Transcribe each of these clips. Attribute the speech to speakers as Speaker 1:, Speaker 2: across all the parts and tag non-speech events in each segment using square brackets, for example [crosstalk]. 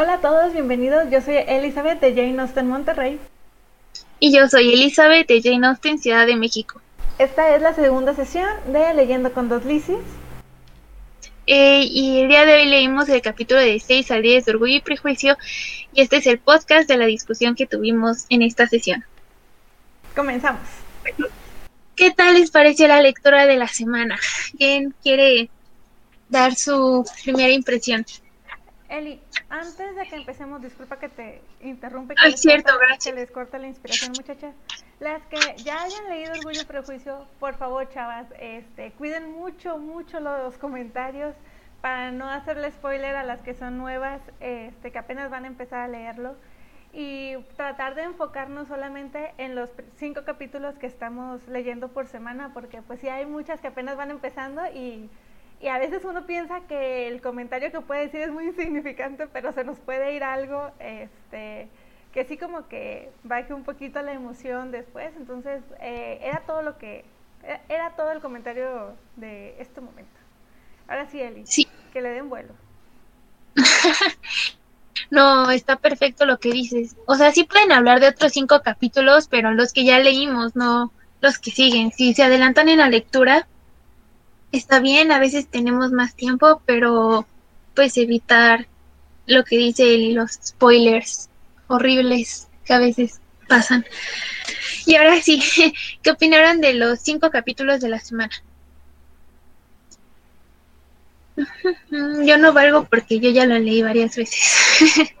Speaker 1: Hola a todos, bienvenidos. Yo soy Elizabeth de Jane Austen Monterrey.
Speaker 2: Y yo soy Elizabeth de Jane Austen Ciudad de México.
Speaker 1: Esta es la segunda sesión de Leyendo con dos Lisis.
Speaker 2: Eh, y el día de hoy leímos el capítulo de 6 al 10 de Orgullo y Prejuicio. Y este es el podcast de la discusión que tuvimos en esta sesión.
Speaker 1: Comenzamos.
Speaker 2: ¿Qué tal les pareció la lectura de la semana? ¿Quién quiere dar su primera impresión?
Speaker 1: Eli, antes de que empecemos, disculpa que te interrumpe.
Speaker 2: Ay, cierto, gracias.
Speaker 1: Que les corta la inspiración, muchachas. Las que ya hayan leído Orgullo y Prejuicio, por favor, chavas, este, cuiden mucho, mucho los comentarios para no hacerle spoiler a las que son nuevas, este, que apenas van a empezar a leerlo. Y tratar de enfocarnos solamente en los cinco capítulos que estamos leyendo por semana, porque pues sí hay muchas que apenas van empezando y y a veces uno piensa que el comentario que puede decir es muy insignificante, pero se nos puede ir algo este, que sí como que baje un poquito la emoción después. Entonces, eh, era todo lo que, era todo el comentario de este momento. Ahora sí, Eli,
Speaker 2: sí.
Speaker 1: que le den vuelo. [laughs]
Speaker 2: no, está perfecto lo que dices. O sea, sí pueden hablar de otros cinco capítulos, pero los que ya leímos, no los que siguen. Si se adelantan en la lectura, está bien, a veces tenemos más tiempo, pero pues evitar lo que dice los spoilers horribles que a veces pasan. Y ahora sí, [laughs] ¿qué opinaron de los cinco capítulos de la semana? [laughs] Yo no valgo porque yo ya lo leí varias veces. [laughs]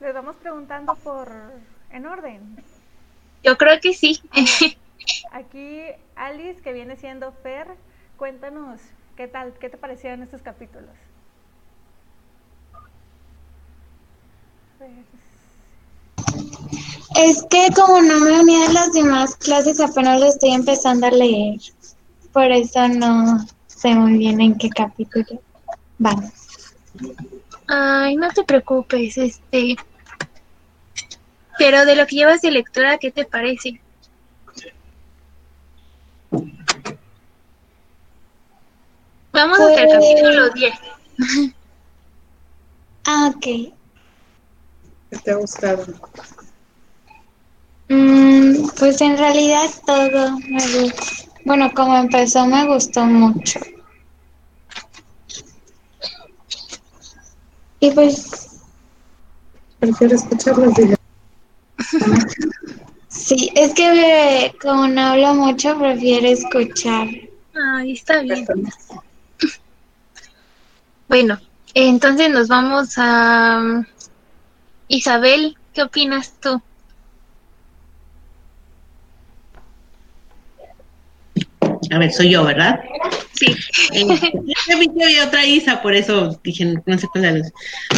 Speaker 1: Le vamos preguntando por en orden.
Speaker 2: Yo creo que sí.
Speaker 1: Aquí Alice, que viene siendo Fer, cuéntanos qué tal, qué te parecieron estos capítulos.
Speaker 3: Es que como no me uní a las demás clases, apenas lo estoy empezando a leer. Por eso no sé muy bien en qué capítulo vamos.
Speaker 2: Ay, no te preocupes, este. Pero de lo que llevas de lectura, ¿qué te parece? Vamos hasta el capítulo 10. [laughs]
Speaker 3: Ah, ok.
Speaker 4: ¿Qué te ha gustado?
Speaker 3: Mm, pues en realidad todo me gusta. Bueno, como empezó me gustó mucho. Y pues...
Speaker 4: Prefiero escuchar las [laughs] de
Speaker 3: Sí, es que como no hablo mucho, prefiero escuchar.
Speaker 2: Ay, está bien. Bueno, entonces nos vamos a um, Isabel, ¿qué opinas tú?
Speaker 5: A ver, soy yo, ¿verdad?
Speaker 2: Sí.
Speaker 5: Eh, vi que había otra Isa, por eso dije, no sé cuál es.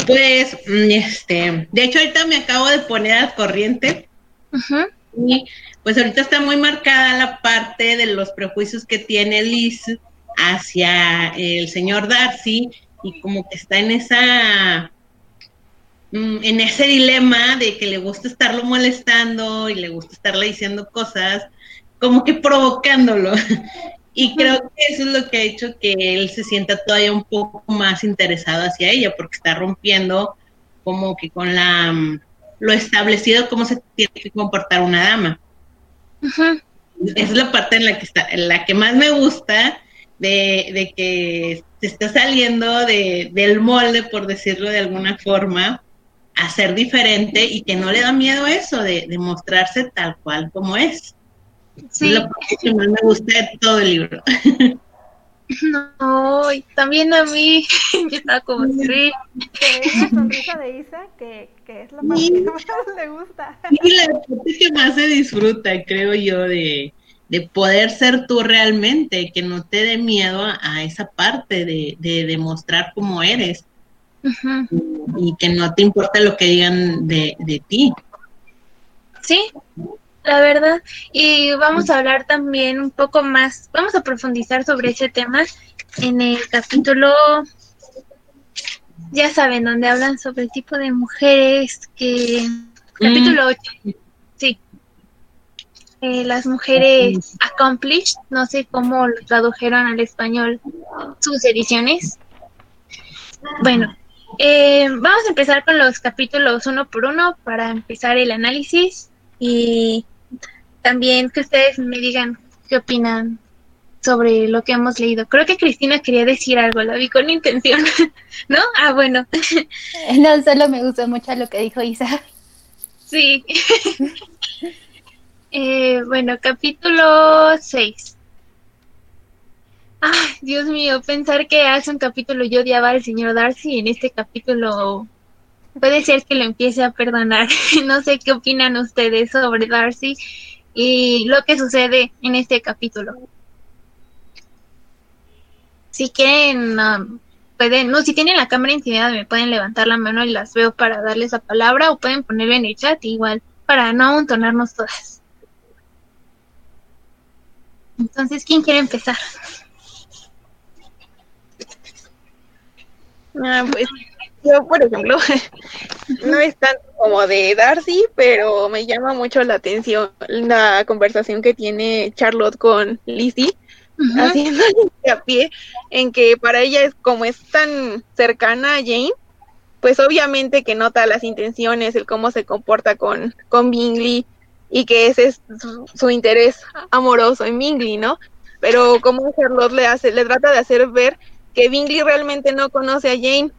Speaker 5: Pues, mm, este, de hecho ahorita me acabo de poner al corriente
Speaker 2: Ajá.
Speaker 5: y pues ahorita está muy marcada la parte de los prejuicios que tiene Liz hacia el señor Darcy y como que está en esa mm, en ese dilema de que le gusta estarlo molestando y le gusta estarle diciendo cosas, como que provocándolo. [laughs] Y creo que eso es lo que ha hecho que él se sienta todavía un poco más interesado hacia ella, porque está rompiendo como que con la mm, lo establecido cómo se tiene que comportar una dama.
Speaker 2: Ajá.
Speaker 5: Esa es la parte en la que está, en la que más me gusta de, de que se está saliendo de, del molde, por decirlo de alguna forma, a ser diferente y que no le da miedo eso de, de mostrarse tal cual como es.
Speaker 2: Sí.
Speaker 5: Es parte que más me gusta de todo el libro. [laughs]
Speaker 2: No, y también a mí, [laughs] yo estaba como, sí.
Speaker 1: Que es la sonrisa de Isa, que, que es la parte que [laughs] más le gusta.
Speaker 5: Y la parte que más se disfruta, creo yo, de, de poder ser tú realmente, que no te dé miedo a, a esa parte de, de demostrar cómo eres y que no te importa lo que digan de, de ti.
Speaker 2: Sí, la verdad. Y vamos a hablar también un poco más, vamos a profundizar sobre ese tema en el capítulo, ya saben, donde hablan sobre el tipo de mujeres que... Capítulo 8, sí. Eh, las mujeres accomplished, no sé cómo lo tradujeron al español sus ediciones. Bueno, eh, vamos a empezar con los capítulos uno por uno para empezar el análisis y también que ustedes me digan qué opinan sobre lo que hemos leído. Creo que Cristina quería decir algo, la vi con intención, [laughs] ¿no? Ah, bueno. [laughs]
Speaker 6: No, solo me gustó mucho lo que dijo Isa.
Speaker 2: Sí. [laughs] eh, bueno, capítulo 6. Ay, Dios mío, pensar que hace un capítulo yo odiaba al señor Darcy y en este capítulo puede ser que lo empiece a perdonar. [laughs] no sé qué opinan ustedes sobre Darcy y lo que sucede en este capítulo. Si quieren, um, pueden, no, si tienen la cámara intimidada me pueden levantar la mano y las veo para darles la palabra o pueden ponerlo en el chat igual para no amontonarnos todas. Entonces, ¿quién quiere empezar?
Speaker 7: Ah, pues yo, por ejemplo, [laughs] no es tanto como de Darcy, pero me llama mucho la atención la conversación que tiene Charlotte con Lizzie, haciendo hincapié en que para ella es como es tan cercana a Jane, pues obviamente que nota las intenciones, el cómo se comporta con, con Bingley y que ese es su, su interés amoroso en Bingley, ¿no? Pero como Charlotte le hace, le trata de hacer ver que Bingley realmente no conoce a Jane,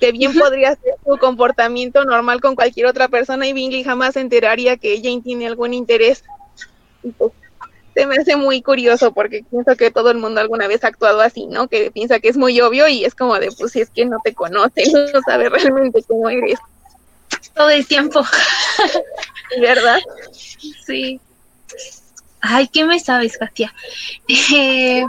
Speaker 7: que bien podría ser su comportamiento normal con cualquier otra persona y Bingley jamás se enteraría que Jane tiene algún interés. Y pues, se me hace muy curioso porque pienso que todo el mundo alguna vez ha actuado así, ¿no? Que piensa que es muy obvio y es como de, pues si es que no te conoce, [laughs] no sabe realmente cómo eres.
Speaker 2: Todo el tiempo. [laughs]
Speaker 7: ¿Verdad?
Speaker 2: Sí. Ay, ¿qué me sabes, Katia? Eh,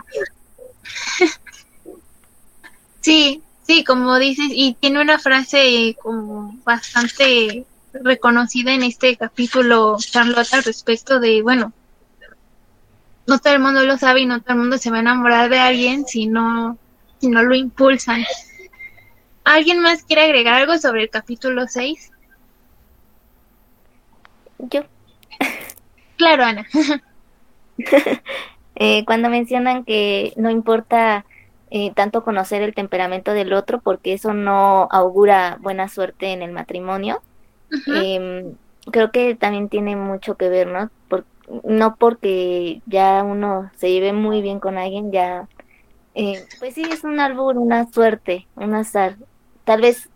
Speaker 2: [laughs] sí, sí, como dices, y tiene una frase como bastante reconocida en este capítulo, Charlotte, al respecto de, bueno, no todo el mundo lo sabe y no todo el mundo se va a enamorar de alguien si no, si no lo impulsan. ¿Alguien más quiere agregar algo sobre el capítulo 6?
Speaker 6: Yo.
Speaker 2: Claro, Ana. [laughs] [laughs]
Speaker 6: Eh, cuando mencionan que no importa eh, tanto conocer el temperamento del otro porque eso no augura buena suerte en el matrimonio, em, creo que también tiene mucho que ver, ¿no? Por- no porque ya uno se lleve muy bien con alguien, ya, eh, pues sí, es un albur, una suerte, un azar. Tal vez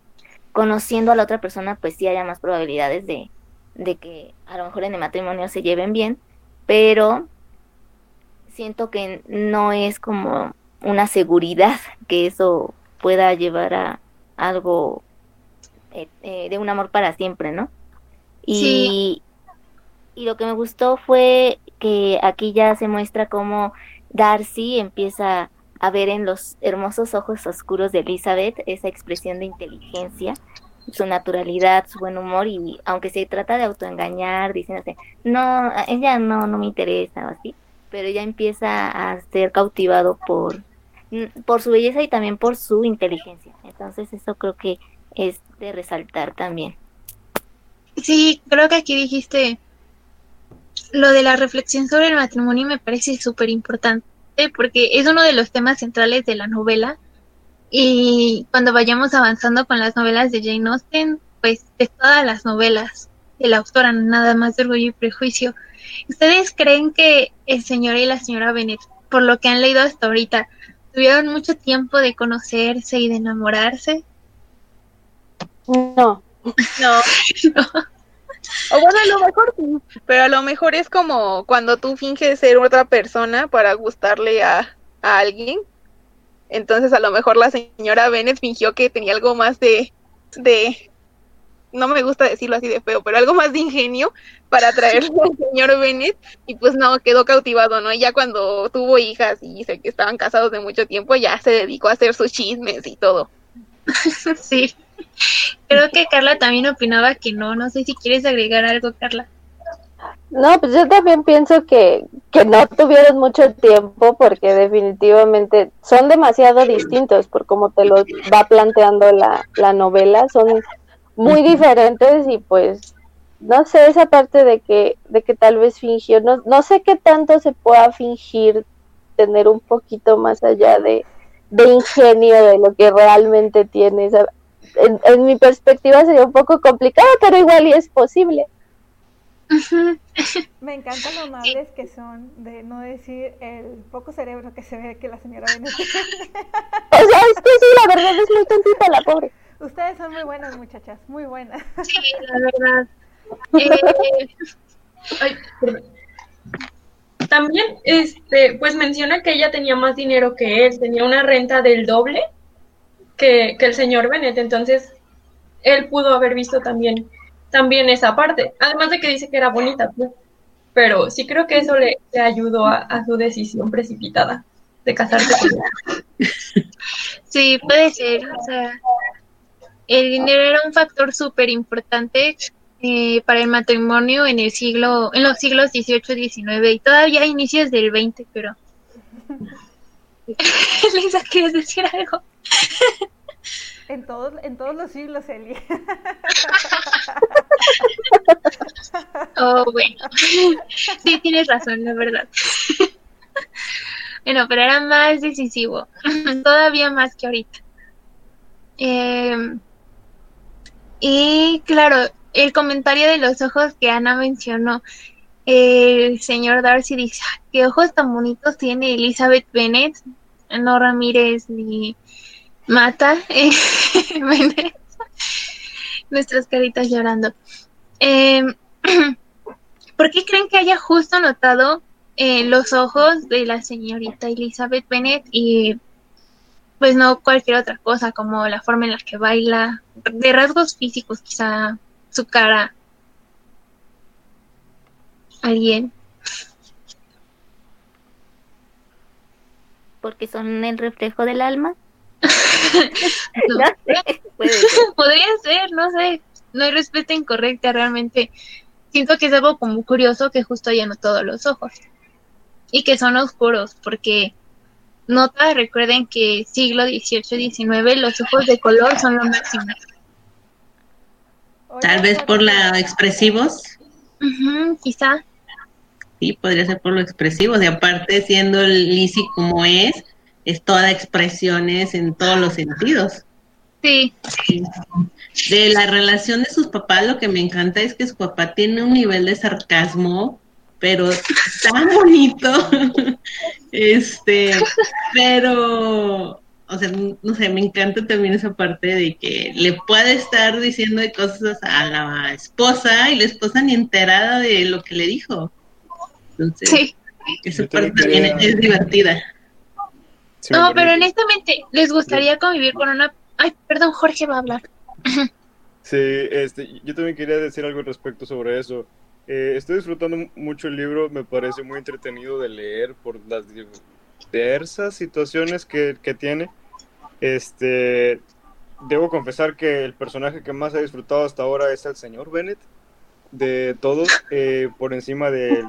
Speaker 6: conociendo a la otra persona, pues sí haya más probabilidades de, de que a lo mejor en el matrimonio se lleven bien, pero siento que no es como una seguridad [laughs] que eso pueda llevar a algo eh, eh, de un amor para siempre, ¿no? Y, y lo que me gustó fue que aquí ya se muestra cómo Darcy empieza a ver en los hermosos ojos oscuros de Elizabeth esa expresión de inteligencia, su naturalidad, su buen humor y aunque se trata de autoengañar, diciéndose, no, ella no, no me interesa o así, pero ella empieza a ser cautivado por, por su belleza y también por su inteligencia. Entonces eso creo que es de resaltar también.
Speaker 2: Sí, creo que aquí dijiste lo de la reflexión sobre el matrimonio me parece súper importante porque es uno de los temas centrales de la novela y cuando vayamos avanzando con las novelas de Jane Austen, pues de todas las novelas de la autora, no nada más de Orgullo y Prejuicio, ¿ustedes creen que el señor y la señora Bennet, por lo que han leído hasta ahorita, tuvieron mucho tiempo de conocerse y de enamorarse?
Speaker 8: No, [laughs]
Speaker 7: No. O bueno, a lo mejor sí, pero a lo mejor es como cuando tú finges ser otra persona para gustarle a, a alguien. Entonces a lo mejor la señora Bennett fingió que tenía algo más de, de, no me gusta decirlo así de feo, pero algo más de ingenio para atraerle [laughs] al señor Bennett y pues no, quedó cautivado, ¿no? Y ya cuando tuvo hijas y sé que estaban casados de mucho tiempo, ya se dedicó a hacer sus chismes y todo. [laughs]
Speaker 2: sí. Creo que Carla también opinaba que no. No sé si quieres agregar algo, Carla.
Speaker 8: No, pues yo también pienso que, que no tuvieron mucho tiempo porque definitivamente son demasiado distintos por como te lo va planteando la, la novela, son muy diferentes y pues no sé esa parte de que de que tal vez fingió, no, no sé qué tanto se pueda fingir tener un poquito más allá de, de ingenio de lo que realmente tiene. En, en, mi perspectiva sería un poco complicado, pero igual y es posible.
Speaker 1: Me encanta lo amables que son de no decir el poco cerebro que se ve que la señora viene. [laughs] o
Speaker 8: sea, es que sí, la verdad es muy tontita la pobre.
Speaker 1: Ustedes son muy buenas muchachas, muy buenas.
Speaker 2: Sí, la verdad. Eh,
Speaker 9: también, este, pues menciona que ella tenía más dinero que él, tenía una renta del doble que, que el señor Bennett, entonces él pudo haber visto también también esa parte. Además de que dice que era bonita, pues. Pero sí creo que eso le, ayudó a, su decisión precipitada de casarse con ella. [laughs]
Speaker 2: Sí, puede ser. O sea, el dinero era un factor súper importante eh, para el matrimonio en el siglo, en los siglos XVIII, XIX y todavía a inicios del XX, pero. [laughs] [laughs] Lisa, ¿quieres decir algo?
Speaker 1: En todos, en todos los siglos, Eli. [laughs]
Speaker 2: oh, bueno. Sí, tienes razón, la verdad. Bueno, pero era más decisivo. [laughs] Todavía más que ahorita. Em, y claro, el comentario de los ojos que Ana mencionó. El señor Darcy dice, ah, ¿qué ojos tan bonitos tiene Elizabeth Bennet? No Ramírez ni Mata, eh, [laughs] nuestras caritas llorando. Em, [clears throat] ¿Por qué creen que haya justo notado eh, los ojos de la señorita Elizabeth Bennet y pues no cualquier otra cosa como la forma en la que baila, de rasgos físicos quizá su cara? ¿Alguien?
Speaker 6: Porque son el reflejo del alma. [laughs] [laughs]
Speaker 2: Podría ser, no sé. No hay respuesta incorrecta realmente. Siento que es algo como curioso que justo hayan notado los ojos. Y que son oscuros, porque nota, recuerden que siglo XVIII, XIX, los ojos de color son lo máximo.
Speaker 5: Tal vez por la expresivos.
Speaker 2: quizá.
Speaker 5: Sí, podría ser por lo expresivos. Y aparte, siendo Lizzie como es, es toda expresiones en todos los sentidos.
Speaker 2: Sí.
Speaker 5: De la relación de sus papás, lo que me encanta es que su papá tiene un nivel de sarcasmo, pero tan bonito. [laughs] este, pero, o sea, no sé, me encanta también esa parte de que le puede estar diciendo de cosas a la esposa y la esposa ni enterada de lo que le dijo. Entonces, sí. esa parte también es divertida
Speaker 2: no, pero honestamente, ¿les gustaría convivir con una... Ay, perdón, Jorge va a hablar.
Speaker 10: Sí, este, yo también quería decir algo respecto sobre eso. Eh, estoy disfrutando mucho el libro, me parece muy entretenido de leer por las diversas situaciones que, que tiene. Este, debo confesar que el personaje que más he disfrutado hasta ahora es el señor Bennett, de todos, eh, por encima del,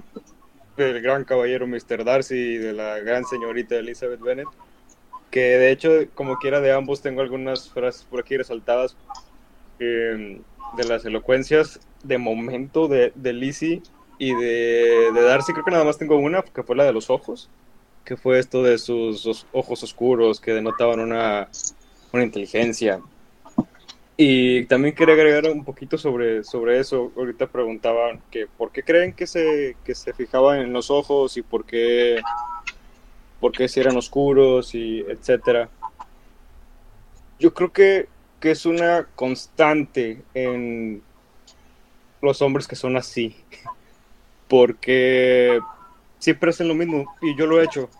Speaker 10: del gran caballero Mr. Darcy y de la gran señorita Elizabeth Bennett que de hecho, como quiera de ambos, tengo algunas frases por aquí resaltadas em, de las elocuencias de momento de, de Lizzie y de, de, Darcy. Creo que nada más tengo una, que fue la de los ojos, que fue esto de sus ojos oscuros que denotaban una, una inteligencia. Y también quería agregar un poquito sobre, sobre eso. Ahorita preguntaban que por qué creen que se, que se fijaban en los ojos y por qué porque si eran oscuros y etcétera. Yo creo que, que es una constante en los hombres que son así, [laughs] porque siempre hacen lo mismo y yo lo he hecho.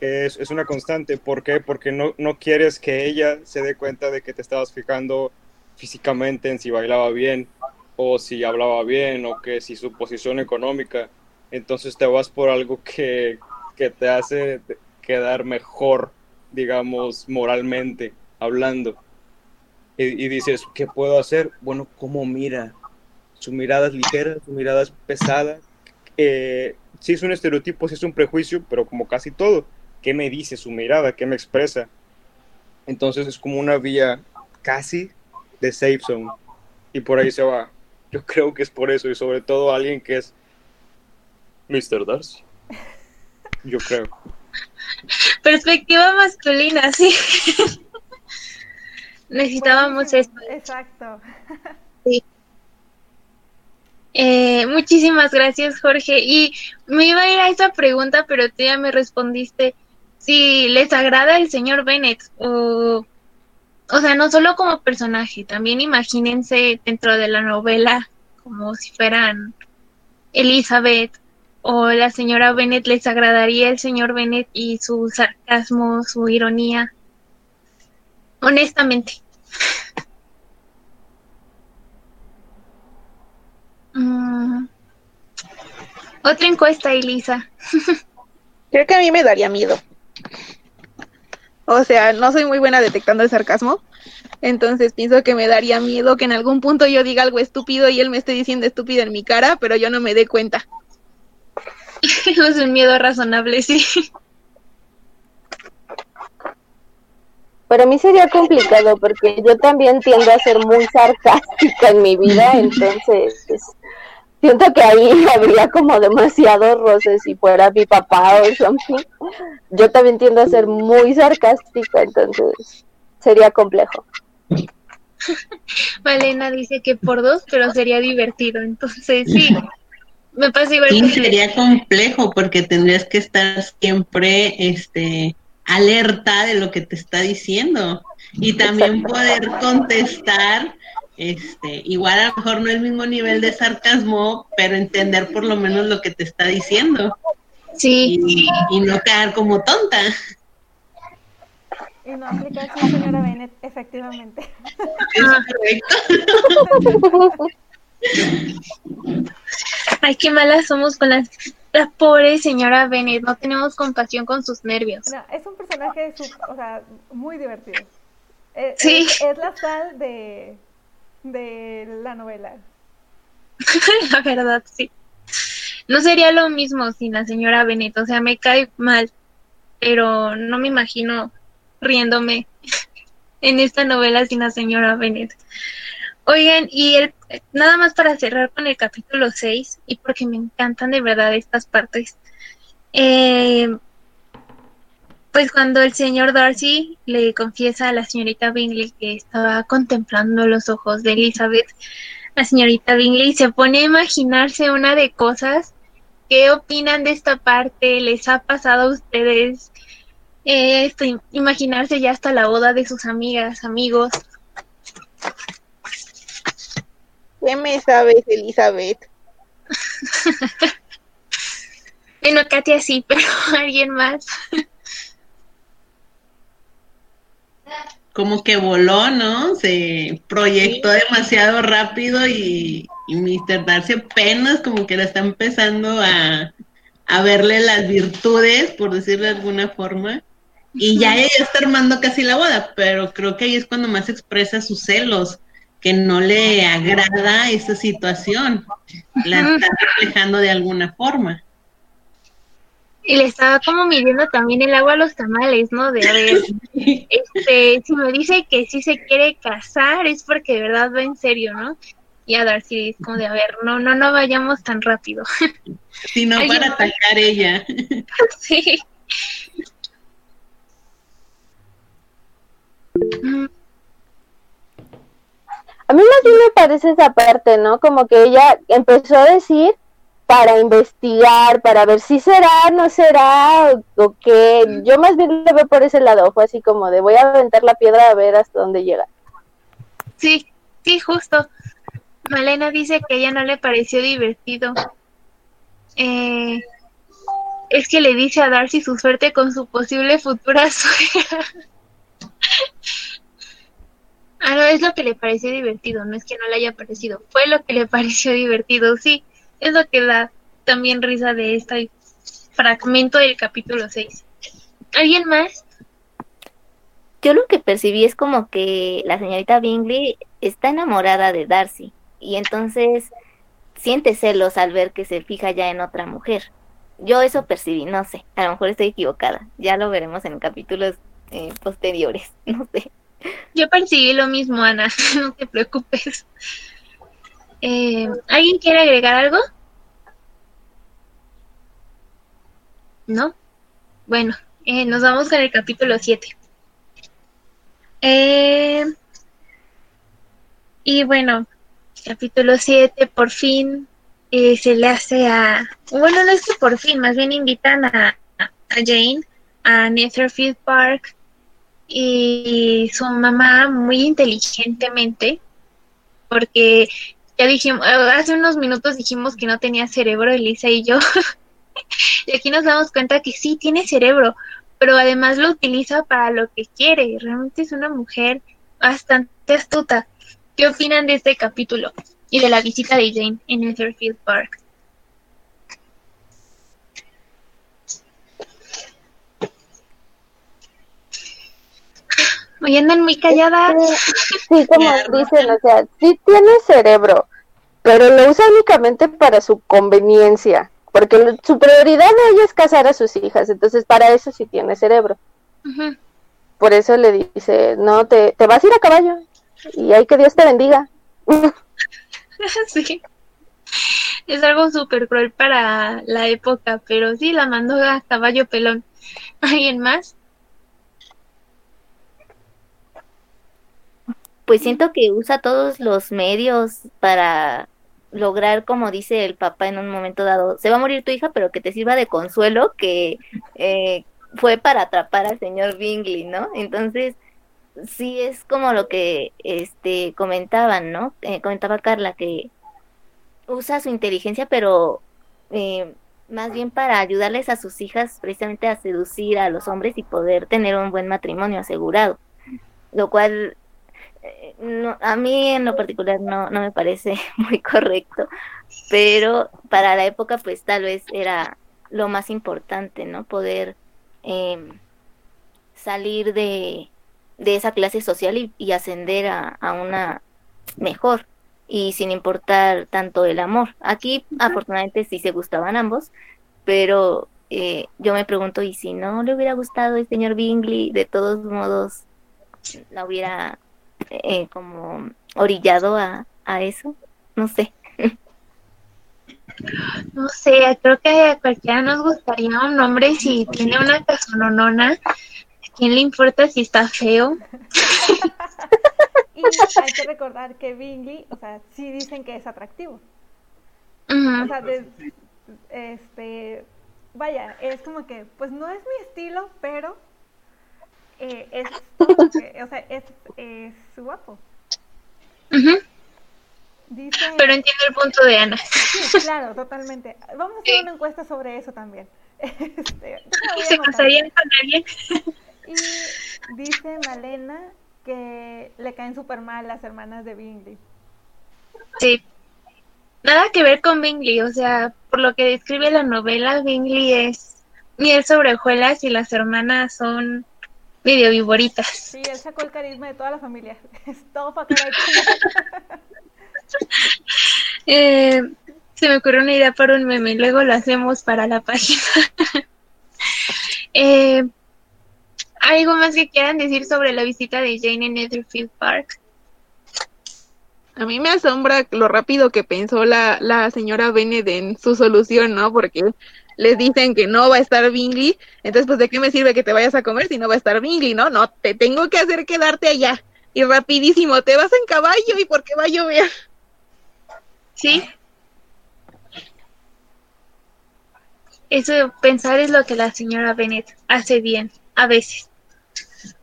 Speaker 10: Es, es una constante. ¿Por qué? Porque no, no quieres que ella se dé cuenta de que te estabas fijando físicamente en si bailaba bien o si hablaba bien o que si su posición económica. Entonces te vas por algo que, que te hace quedar mejor, digamos, moralmente hablando. Y, dices, ¿qué puedo hacer? Bueno, ¿cómo mira? Su mirada es ligera, su mirada es pesada. Eh, sí es un estereotipo, sí es un prejuicio, pero como casi todo, ¿qué me dice su mirada? ¿Qué me expresa? Entonces es como una vía casi de safe zone. Y por ahí se va. Yo creo que es por eso, y sobre todo alguien que es Mr. Darcy. Yo creo.
Speaker 2: Perspectiva masculina, sí. Necesitábamos esto.
Speaker 1: Exacto.
Speaker 2: Sí. Eh, muchísimas gracias, Jorge. Y me iba a ir a esa pregunta, pero tú ya me respondiste. Si les agrada el señor Bennett, o, o sea, no solo como personaje, también imagínense dentro de la novela como si fueran Elizabeth o la señora Bennett, ¿les agradaría el señor Bennett y su sarcasmo, su ironía? Honestamente. [laughs] Mm. Otra encuesta, Elisa. [laughs]
Speaker 7: Creo que a mí me daría miedo. O sea, no soy muy buena detectando el sarcasmo. Entonces pienso que me daría miedo que en algún punto yo diga algo estúpido y él me esté diciendo estúpido en mi cara, pero yo no me dé cuenta. [laughs]
Speaker 2: es un miedo razonable, sí.
Speaker 8: Para mí sería complicado porque yo también tiendo a ser muy sarcástica en mi vida, [laughs] entonces siento que ahí [laughs] habría como demasiados roces si fuera mi papá o something. Yo también tiendo a ser muy sarcástica, entonces sería complejo.
Speaker 2: Malena dice que por dos, pero sería divertido, entonces sí. Me pasa igual.
Speaker 5: Sí, sería complejo porque tendrías que estar siempre, este, alerta de lo que te está diciendo y también poder contestar este igual a lo mejor no el mismo nivel de sarcasmo pero entender por lo menos lo que te está diciendo
Speaker 2: sí
Speaker 5: y, y no quedar como tonta
Speaker 1: y no aplicar sí, señora Bennett efectivamente
Speaker 5: es correcto
Speaker 2: Ay, qué malas somos con las la pobre señora Bennett, no tenemos compasión con sus nervios.
Speaker 1: No, es un personaje o sea, muy divertido. Es,
Speaker 2: Sí.
Speaker 1: Es, es la sal de, de la novela. [laughs]
Speaker 2: la verdad, sí. No sería lo mismo sin la señora Bennett, o sea, me cae mal, pero no me imagino riéndome [laughs] en esta novela sin la señora Bennett. Oigan, y nada más para cerrar con el capítulo 6, y porque me encantan de verdad estas partes, eh, pues cuando el señor Darcy le confiesa a la señorita Bingley que estaba contemplando los ojos de Elizabeth, la señorita Bingley se pone a imaginarse una de cosas. ¿Qué opinan de esta parte? ¿Les ha pasado a ustedes eh, esto, imaginarse ya hasta la boda de sus amigas, amigos?
Speaker 7: ¿Qué me sabes, Elizabeth? [laughs]
Speaker 2: Bueno, Katia sí, [laughs] pero alguien más.
Speaker 5: Como que voló, ¿no? Se proyectó demasiado rápido y, y Mr. Darcy apenas como que la está empezando a, a verle las virtudes, por decirlo de alguna forma. Y ya ella está armando casi la boda, pero creo que ahí es cuando más expresa sus celos, que no le agrada esa situación. La está reflejando de alguna forma.
Speaker 2: Y le estaba como midiendo también el agua a los tamales, ¿no? De a ver, [laughs] este, si me dice que sí se quiere casar, es porque de verdad va en serio, ¿no? Y a Darcy es como de, a ver, no, no, no vayamos tan rápido. [laughs]
Speaker 5: Sino
Speaker 2: ¿Alguien
Speaker 5: para atacar ella. [laughs]
Speaker 2: sí.
Speaker 8: A mí más bien me parece esa parte, ¿no? Como que ella empezó a decir para investigar, para ver si será, no será, o, qué. Yo más bien lo veo por ese lado, fue así como de voy a aventar la piedra a ver hasta dónde llega.
Speaker 2: Sí, sí, justo. Malena dice que ella no le pareció divertido. Eh, es que le dice a Darcy su suerte con su posible futura [laughs] suegra. ah, no, es lo que le pareció divertido, no es que no le haya parecido, fue lo que le pareció [laughs] divertido, sí, es lo que da también risa de este fragmento del capítulo 6. ¿Alguien más?
Speaker 6: Yo lo que percibí es como que la señorita Bingley está enamorada de Darcy y entonces siente celos al ver que se fija ya en otra mujer. Yo eso percibí, no sé, a lo mejor estoy equivocada, ya lo veremos en capítulos eh, posteriores, [laughs] no sé.
Speaker 2: Yo percibí lo mismo, Ana, [laughs] no te preocupes. Eh, ¿Alguien quiere agregar algo? ¿No? Bueno, eh, nos vamos con el capítulo 7. Eh, y bueno, capítulo 7 por fin eh, se le hace a... Bueno, no es que por fin, más bien invitan a, a Jane a Netherfield Park y su mamá muy inteligentemente, porque ya dijimos, hace unos minutos dijimos que no tenía cerebro, Elisa y yo, [laughs] y aquí nos damos cuenta que sí tiene cerebro, pero además lo utiliza para lo que quiere, realmente es una mujer bastante astuta. ¿Qué opinan de este capítulo y de la visita de Jane en Netherfield Park? Hoy andan muy calladas.
Speaker 8: Sí, como dicen, o sea, sí tiene cerebro, pero lo usa únicamente para su conveniencia, porque su prioridad de ella es casar a sus hijas, entonces para eso sí tiene cerebro. Por eso le dice, no, te, te vas a ir a caballo y hay que Dios te bendiga. [laughs]
Speaker 2: sí. Es algo súper cruel para la época, pero sí la mandó a caballo pelón. [laughs] ¿Alguien más?
Speaker 6: Pues siento que usa todos los medios para lograr, como dice el papá en un momento dado, se va a morir tu hija, pero que te sirva de consuelo, que eh, fue para atrapar al señor Bingley, ¿no? Entonces, sí es como lo que este comentaban, ¿no? Eh, comentaba Carla que usa su inteligencia, pero eh, más bien para ayudarles a sus hijas precisamente a seducir a los hombres y poder tener un buen matrimonio asegurado, lo cual no, a mí en lo particular no, no me parece [laughs] muy correcto, pero para la época pues tal vez era lo más importante, ¿no? Poder em, salir de, de, esa clase social y, y ascender a, a, una mejor y sin importar tanto el amor. Aquí afortunadamente sí se gustaban ambos, pero eh, yo me pregunto, ¿y si no le hubiera gustado el señor Bingley? De todos modos, la hubiera eh, como orillado a, a eso, no sé.
Speaker 2: No sé, creo que a cualquiera nos gustaría un hombre si tiene una casononona. ¿A quién le importa si está feo? [laughs]
Speaker 1: y hay que recordar que Bingley, o sea, sí dicen que es atractivo. Uh -huh. O sea, de, este, vaya, es como que, pues no es mi estilo, pero eh, es, o sea, es, es guapo.
Speaker 2: Uh -huh. Dice, Pero entiendo el punto de Ana.
Speaker 1: Sí, claro, totalmente. Vamos a hacer sí. una encuesta sobre eso también. [laughs] Este,
Speaker 2: ¿Se casarían con alguien?
Speaker 1: Y dice Malena que le caen súper mal las hermanas de Bingley.
Speaker 2: Sí. Nada que ver con Bingley, o sea, por lo que describe la novela, Bingley es miel sobre hojuelas y las hermanas son medio viboritas.
Speaker 1: Sí, él sacó el carisma de toda la familia. [laughs] Es todo para [laughs]
Speaker 2: eh, Se me ocurrió una idea para un meme, luego lo hacemos para la página. [laughs] eh, ¿Algo más que quieran decir sobre la visita de Jane en Netherfield Park?
Speaker 7: A mí me asombra lo rápido que pensó la, la señora Bennet en su solución, ¿no? Porque les dicen que no va a estar Bingley, entonces pues de qué me sirve que te vayas a comer si no va a estar Bingley, ¿no? No, te tengo que hacer quedarte allá. Y rapidísimo, te vas en caballo y porque va a llover.
Speaker 2: Sí. Eso pensar es lo que la señora Bennet hace bien, a veces,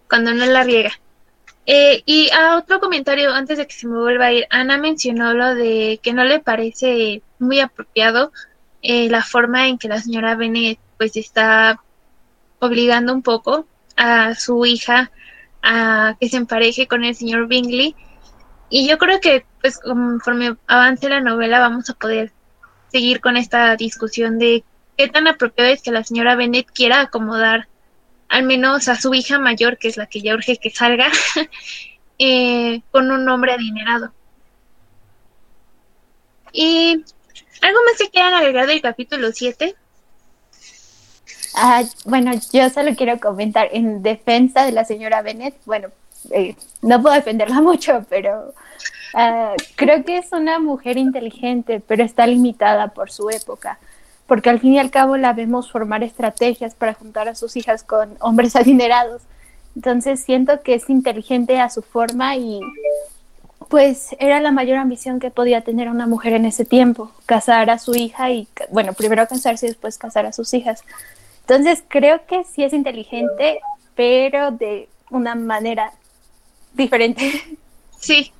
Speaker 2: cuando no la riega. Eh, y a otro comentario, antes de que se me vuelva a ir, Ana mencionó lo de que no le parece muy apropiado eh, la forma en que la señora Bennet pues está obligando un poco a su hija a que se empareje con el señor Bingley. Y yo creo que pues conforme avance la novela vamos a poder seguir con esta discusión de qué tan apropiado es que la señora Bennet quiera acomodar al menos a su hija mayor, que es la que ya urge que salga, [laughs] eh, con un hombre adinerado. Y algo más que quieran agregar del capítulo 7.
Speaker 11: Ah, bueno, yo solo quiero comentar en defensa de la señora Bennett. Bueno, eh, no puedo defenderla [laughs] mucho, pero uh, creo que es una mujer inteligente, pero está limitada por su época. porque al fin y al cabo la vemos formar estrategias para juntar a sus hijas con hombres [laughs] adinerados. Entonces siento que es inteligente a su forma y pues era la mayor ambición que podía tener una mujer en ese tiempo, casar a su hija y, bueno, primero casarse y después casar a sus hijas. Entonces creo que sí es inteligente, pero de una manera diferente.
Speaker 2: Sí.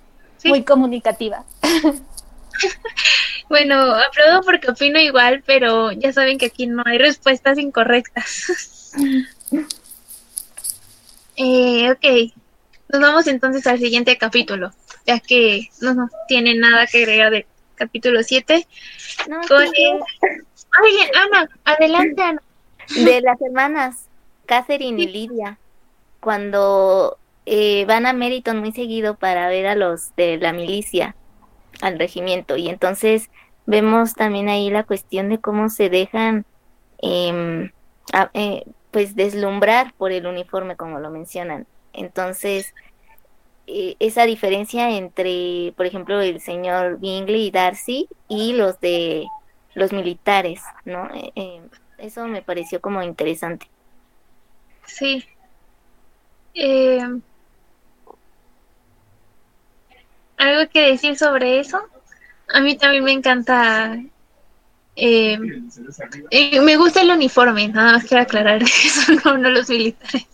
Speaker 11: Muy comunicativa. [laughs]
Speaker 2: bueno, aplaudo porque opino igual, pero ya saben que aquí no hay respuestas incorrectas. [laughs] eh, ok, nos vamos entonces al siguiente capítulo, ya que no, no tiene nada que agregar del capítulo 7. Con Alguien, Ana, adelante, Ana.
Speaker 6: De las hermanas, Catherine y Lidia, cuando eh, van a Meriton muy seguido para ver a los de la milicia, al regimiento, y entonces vemos también ahí la cuestión de cómo se dejan em, eh, pues deslumbrar por el uniforme, como lo mencionan. Entonces, eh, esa diferencia entre, por ejemplo, el señor Bingley y Darcy y los de los militares, ¿no? eso me pareció como interesante.
Speaker 2: Sí. Eh, ¿Algo que decir sobre eso? A mí también me encanta. Eh, eh, me gusta el uniforme, nada más quiero aclarar [laughs] eso, no, no los militares.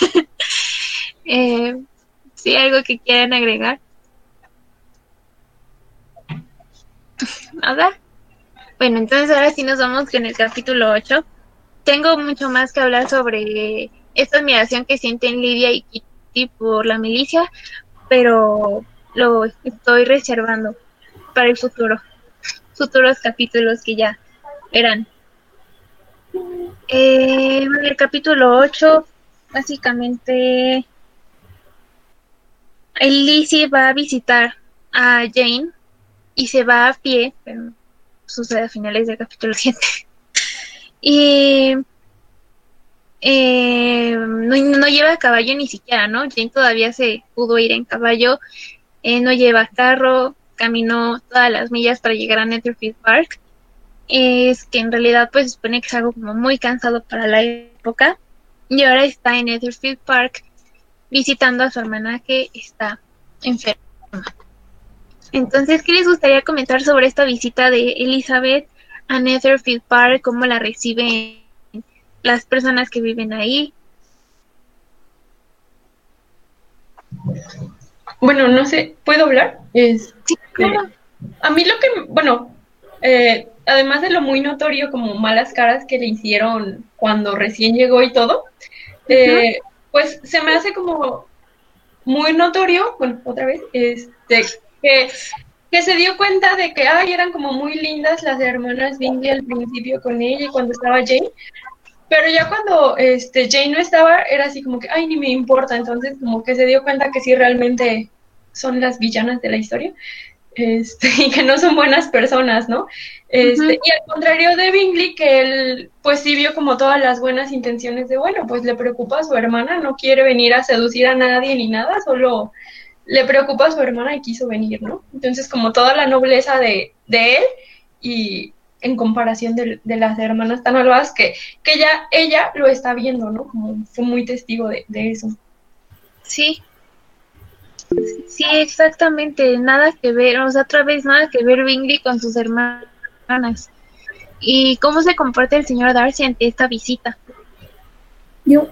Speaker 2: [laughs] eh, ¿Sí algo que quieran agregar? [laughs] ¿Nada? Bueno, entonces ahora sí nos vamos con el capítulo 8. Tengo mucho más que hablar sobre esta admiración que sienten Lidia y Kitty por la milicia, pero lo estoy reservando para el futuro, futuros capítulos que ya eran. Eh, el capítulo 8, básicamente, Lizzie va a visitar a Jane y se va a pie, pero sucede a finales del capítulo [laughs] 7. y eh, no, no, lleva caballo ni siquiera, ¿no? Jane todavía se pudo ir en caballo eh, no lleva carro, caminó todas las millas para llegar a Netherfield Park. Es que en realidad pues supone que es algo como muy cansado para la época. Y ahora está en Netherfield Park visitando a su hermana que está enferma. Entonces, ¿qué les gustaría comentar sobre esta visita de Elizabeth a Netherfield Park? ¿Cómo la reciben las personas que viven ahí?
Speaker 9: Bueno, no sé, ¿puedo hablar? Es, a mí lo que, bueno, eh, además de lo muy notorio como malas caras que le hicieron cuando recién llegó y todo, eh, pues se me hace como muy notorio, bueno, otra vez, este, que, se dio cuenta de que, ay, eran como muy lindas las hermanas Bingley al principio con ella y cuando estaba Jane, pero ya cuando este, Jane no estaba, era así como que, ay, ni me importa. Entonces, como que se dio cuenta que sí realmente son las villanas de la historia. Este, [laughs] y que no son buenas personas, ¿no? Este, Y al contrario de Bingley, que él pues sí vio como todas las buenas intenciones de, bueno, pues le preocupa a su hermana, no quiere venir a seducir a nadie ni nada, solo le preocupa a su hermana y quiso venir, ¿no? Entonces como toda la nobleza de, de él y en comparación de, las hermanas tan malvadas que, que ya ella lo está viendo, ¿no? Como fue muy testigo de, eso.
Speaker 2: Sí. Sí, exactamente, nada que ver, o sea, otra vez nada que ver Bingley con sus hermanas. ¿Y cómo se comporta el señor Darcy ante esta visita?
Speaker 12: Yo...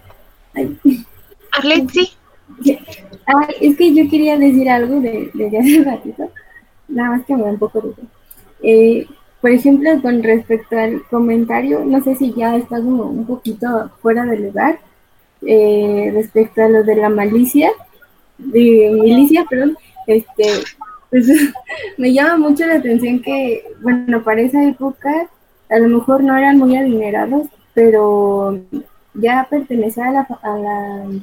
Speaker 2: Arlette, sí. [laughs]
Speaker 12: es que yo quería decir algo de, de hace ratito, nada más que me da un poco de... Eh, por ejemplo, con respecto al comentario, no sé si ya está como un poquito fuera de lugar, eh, respecto a lo de la malicia, de milicia, perdón, este, pues [laughs] me llama mucho la atención que, bueno, para esa época a lo mejor no eran muy adinerados, pero ya pertenecer a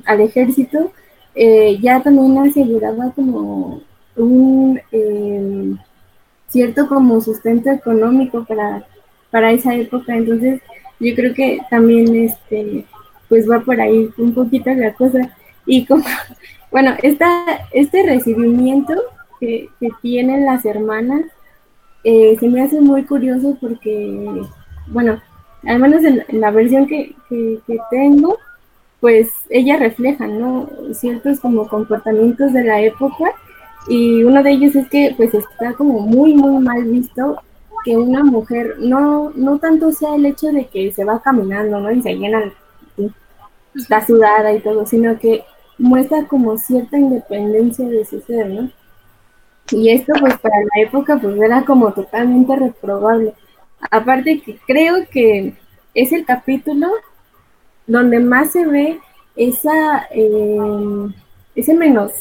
Speaker 12: al ejército eh, ya también aseguraba como un... Eh, cierto como sustento económico para, para esa época. Entonces, yo creo que también este pues va por ahí un poquito la cosa. Y como, bueno, esta, este recibimiento que, tienen las hermanas eh, se me hace muy curioso porque bueno, al menos en, la versión que, que, que tengo, pues ella refleja, ¿no? Ciertos como comportamientos de la época y uno de ellos es que pues está como muy, muy mal visto que una mujer, no, no tanto sea el hecho de que se va caminando, ¿no? Y se llena, está sudada y todo, sino que muestra como cierta independencia de su ser, ¿no? Y esto pues para la época pues era como totalmente reprobable. Aparte que creo que es el capítulo donde más se ve esa eh, ese menos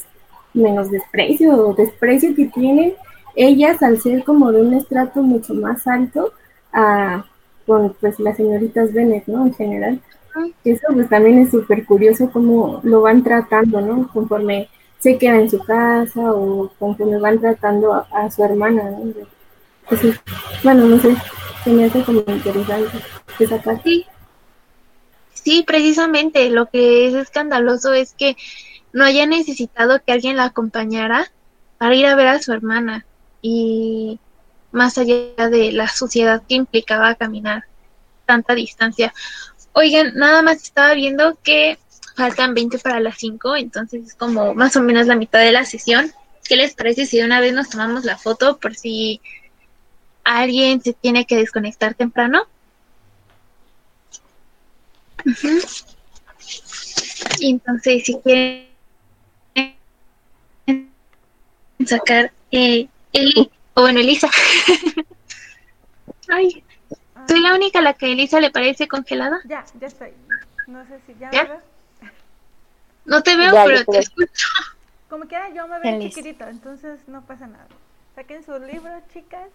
Speaker 12: menos desprecio o desprecio que tienen ellas al ser como de un estrato mucho más alto a con pues las señoritas Bennett, ¿no? En general. Eso pues también es súper curioso cómo lo van tratando, ¿no? Conforme se queda en su casa o conforme van tratando a, su hermana. Entonces, bueno, no sé, se me hace como interesante esa parte.
Speaker 2: Sí. Sí, precisamente lo que es escandaloso es que no haya necesitado que alguien la acompañara para ir a ver a su hermana y más allá de la suciedad que implicaba caminar tanta distancia. Oigan, nada más estaba viendo que faltan 20 para las 5, entonces es como más o menos la mitad de la sesión. ¿Qué les parece si de una vez nos tomamos la foto por si alguien se tiene que desconectar temprano? Ujú. Y entonces, si quieren sacar eh, Eli, o bueno, Elisa. [laughs] Ay, soy la única a la que a Elisa le parece congelada.
Speaker 1: Ya, ya estoy. No sé si ya,
Speaker 2: ¿Ya?
Speaker 1: me ves.
Speaker 2: No te veo,
Speaker 8: Ya,
Speaker 2: pero
Speaker 8: te
Speaker 2: escucho.
Speaker 1: Como quiera, yo me veo
Speaker 11: Feliz.
Speaker 1: chiquitito, entonces no pasa nada. Saquen sus libros, chicas,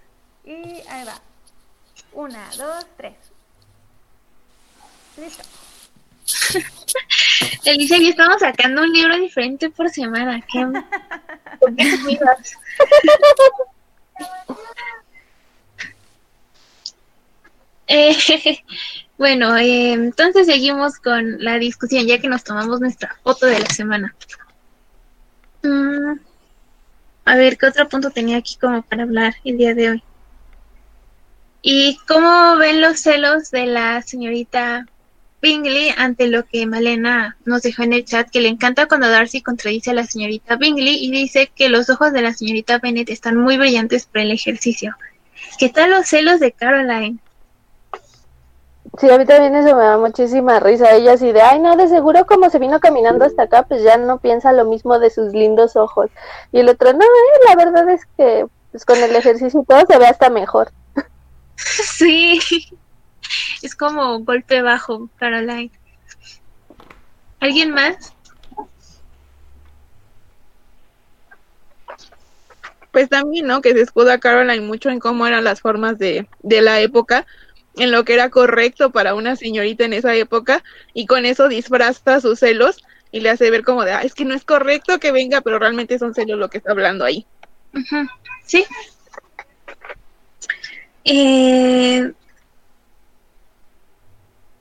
Speaker 1: y ahí va. Una, dos, tres. Listo. [laughs]
Speaker 2: Elisa y yo estamos sacando un libro diferente por semana. ¿Qué, [laughs] ¿Por qué [laughs] te cuidas? [laughs] Bueno, eh, entonces seguimos con la discusión ya que nos tomamos nuestra foto de la semana. Mm, a ver, ¿qué otro punto tenía aquí como para hablar el día de hoy? ¿Y cómo ven los celos de la señorita Bingley ante lo que Malena nos dejó en el chat, que le encanta cuando Darcy contradice a la señorita Bingley y dice que los ojos de la señorita Bennet están muy brillantes por el ejercicio. ¿Qué tal los celos de Caroline?
Speaker 8: Sí, a mí también eso me da muchísima risa. Ella así de, ay, no, de seguro como se vino caminando hasta acá, pues ya no piensa lo mismo de sus lindos ojos. Y el otro, no, eh, la verdad es que pues con el ejercicio y todo se ve hasta mejor. [laughs]
Speaker 2: Sí, es como golpe bajo, Caroline. ¿Alguien más?
Speaker 7: Pues también, ¿no? Que se escuda Caroline mucho en cómo eran las formas de, de la época, en lo que era correcto para una señorita en esa época, y con eso disfraza sus celos y le hace ver como de, ah, es que no es correcto que venga, pero realmente son celos lo que está hablando ahí.
Speaker 2: Sí. Eh,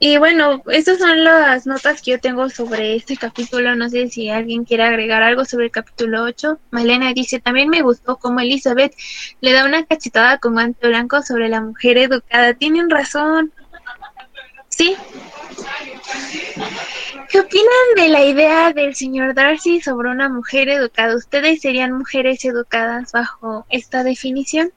Speaker 2: y bueno, estas son las notas que yo tengo sobre este capítulo. No sé si alguien quiere agregar algo sobre el capítulo 8. Malena dice, también me gustó cómo Elizabeth le da una cachetada con guante blanco sobre la mujer educada. Tienen razón. Sí. ¿Qué opinan de la idea del señor Darcy sobre una mujer educada? ¿Ustedes serían mujeres educadas bajo esta definición?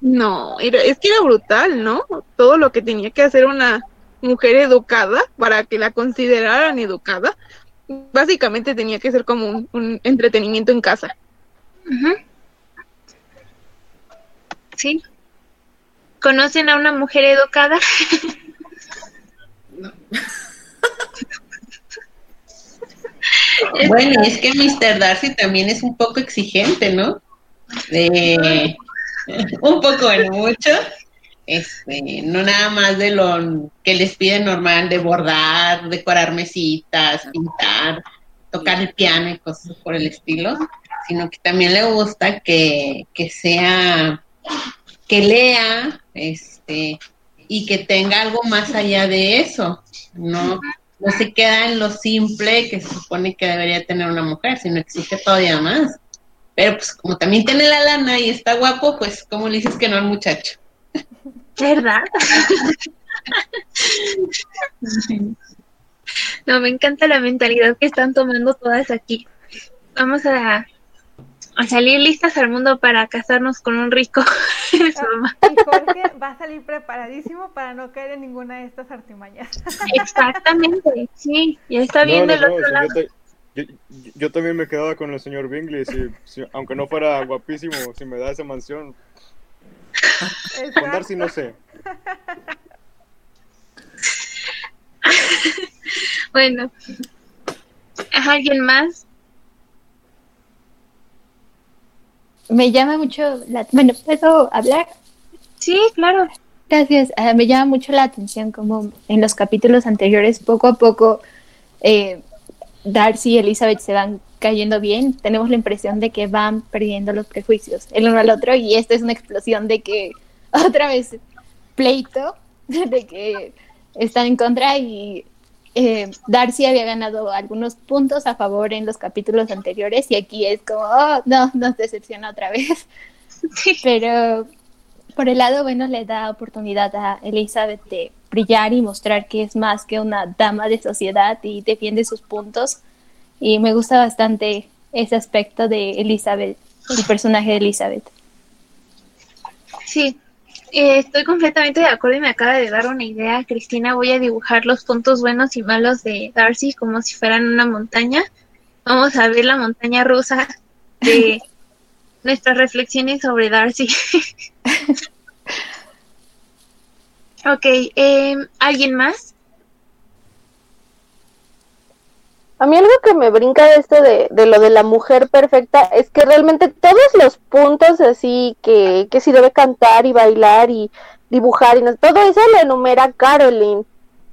Speaker 7: No, era- es que era brutal, ¿no? Todo lo que tenía que hacer una mujer educada para que la consideraran educada, básicamente tenía que ser como un, un entretenimiento en casa.
Speaker 2: Sí. ¿Conocen a una mujer educada? [laughs]
Speaker 5: Bueno, y es que Mr. Darcy también es un poco exigente, ¿no? De- [laughs] un poco, bueno, mucho. Este, no nada más de lo que les piden normal, de bordar, decorar mesitas, pintar, tocar el piano y cosas por el estilo, sino que también le gusta que, que sea, que lea, este, y que tenga algo más allá de eso, no, no se queda en lo simple que se supone que debería tener una mujer, sino exige todavía más. Pero pues como también tiene la lana y está guapo, pues ¿cómo le dices que no al muchacho?
Speaker 2: ¿Verdad? No, me encanta la mentalidad que están tomando todas aquí. Vamos a, a salir listas al mundo para casarnos con un rico. [laughs]
Speaker 1: Y Jorge va a salir preparadísimo para no caer en ninguna de estas artimañas.
Speaker 2: Exactamente, sí, ya está viendo
Speaker 10: no,
Speaker 2: el
Speaker 10: no,
Speaker 2: otro
Speaker 10: sí,
Speaker 2: lado.
Speaker 10: Yo- también me quedaba con el señor Bingley, si- si- aunque no fuera guapísimo, si me da esa mansión. Con Darcy no sé. [laughs]
Speaker 2: Bueno, ¿alguien más?
Speaker 11: Me llama mucho la... Bueno, ¿puedo hablar?
Speaker 2: Sí, claro.
Speaker 11: Gracias. Ah, me llama mucho la atención como en los capítulos anteriores, poco a poco, eh, Darcy y Elizabeth se van cayendo bien. Tenemos la impresión de que van perdiendo los prejuicios el uno al otro y esta es una explosión de que [laughs] otra vez pleito, [laughs] de que están en contra y eh, Darcy había ganado algunos puntos a favor en los capítulos anteriores y aquí es como, oh, no, nos decepciona otra vez. Pero por el lado bueno le da oportunidad a Elizabeth de brillar y mostrar que es más que una dama de sociedad y defiende sus puntos. Y me gusta bastante ese aspecto de Elizabeth, el personaje de Elizabeth.
Speaker 2: Sí, eh, estoy completamente de acuerdo y me acaba de dar una idea. Cristina, voy a dibujar los puntos buenos y malos de Darcy como si fueran una montaña. Vamos a ver la montaña rusa de nuestras reflexiones sobre Darcy. [laughs] ok, eh, ¿alguien más?
Speaker 8: A mí algo que me brinca de esto de, de lo de la mujer perfecta es que realmente todos los puntos así que, que si debe cantar y bailar y dibujar y no- todo eso lo enumera Caroline,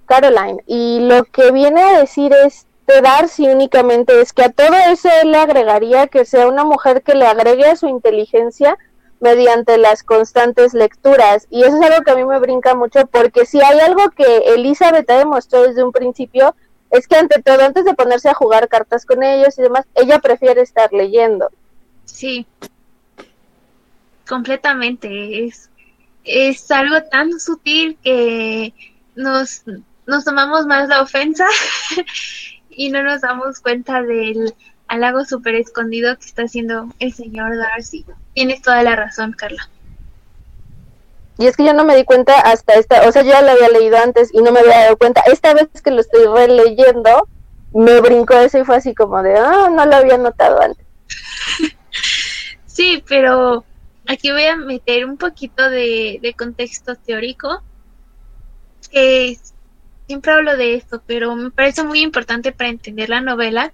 Speaker 8: Caroline. Y lo que viene a decir es de Darcy únicamente es que a todo eso él le agregaría que sea una mujer que le agregue a su inteligencia mediante las constantes lecturas. Y eso es algo que a mí me brinca mucho porque si hay algo que Elizabeth ha demostrado desde un principio es que ante todo, antes de ponerse a jugar cartas con ellos y demás, ella prefiere estar leyendo.
Speaker 2: Sí, completamente. Es, es algo tan sutil que nos, nos tomamos más la ofensa [laughs] y no nos damos cuenta del halago súper escondido que está haciendo el señor Darcy. Tienes toda la razón, Carla.
Speaker 8: Y es que yo no me di cuenta hasta esta, o sea, yo ya lo había leído antes y no me había dado cuenta. Esta vez que lo estoy releyendo, me brincó eso y fue así como de, ah, no lo había notado antes. [laughs]
Speaker 2: Sí, pero aquí voy a meter un poquito de, de contexto teórico, es- siempre hablo de esto, pero me parece muy importante para entender la novela.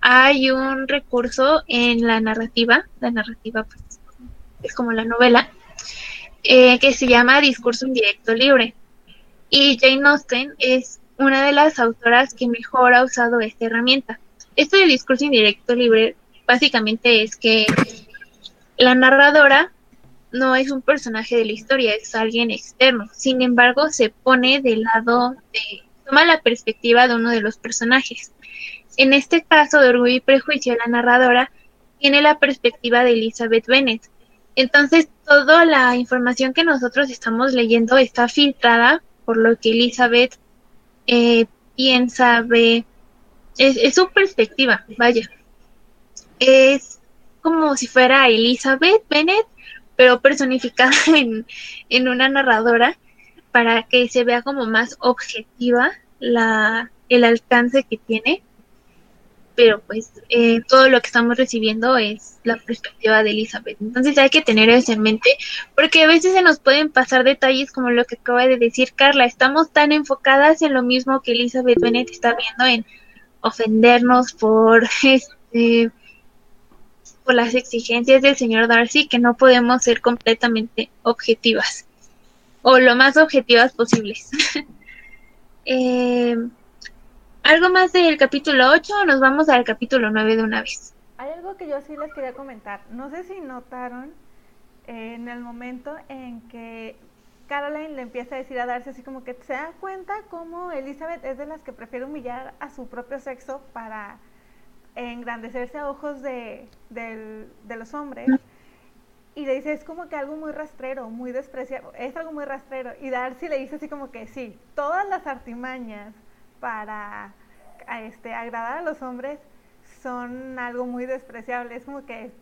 Speaker 2: Hay un recurso en la narrativa, la narrativa pues, es como la novela, eh, que se llama discurso indirecto libre. Y Jane Austen es una de las autoras que mejor ha usado esta herramienta. Esto de discurso indirecto libre básicamente es que la narradora no es un personaje de la historia, es alguien externo. Sin embargo, se pone del lado de, toma la perspectiva de uno de los personajes. En este caso de Orgullo y Prejuicio, la narradora tiene la perspectiva de Elizabeth Bennet. Entonces, toda la información que nosotros estamos leyendo está filtrada por lo que Elizabeth eh, piensa, ve, es, es su perspectiva, vaya. Es como si fuera Elizabeth Bennet, pero personificada [laughs] en, en una narradora para que se vea como más objetiva la, el alcance que tiene. Pero pues eh, todo lo que estamos recibiendo es la perspectiva de Elizabeth. Entonces hay que tener eso en mente porque a veces se nos pueden pasar detalles como lo que acaba de decir Carla. Estamos tan enfocadas en lo mismo que Elizabeth Bennet está viendo en ofendernos por [laughs] este por las exigencias del señor Darcy que no podemos ser completamente objetivas o lo más objetivas posibles. [laughs] Eh, ¿Algo más del capítulo 8 o nos vamos al capítulo 9 de una vez?
Speaker 1: Hay algo que yo sí les quería comentar. No sé si notaron eh, en el momento en que Caroline le empieza a decir a Darcy así como que se da cuenta cómo Elizabeth es de las que prefiere humillar a su propio sexo para engrandecerse a ojos de, del- de los hombres. Y le dice, es como que algo muy rastrero, muy despreciable, es algo muy rastrero. Y Darcy le dice así como que sí, todas las artimañas para a este, agradar a los hombres son algo muy despreciable. Es como que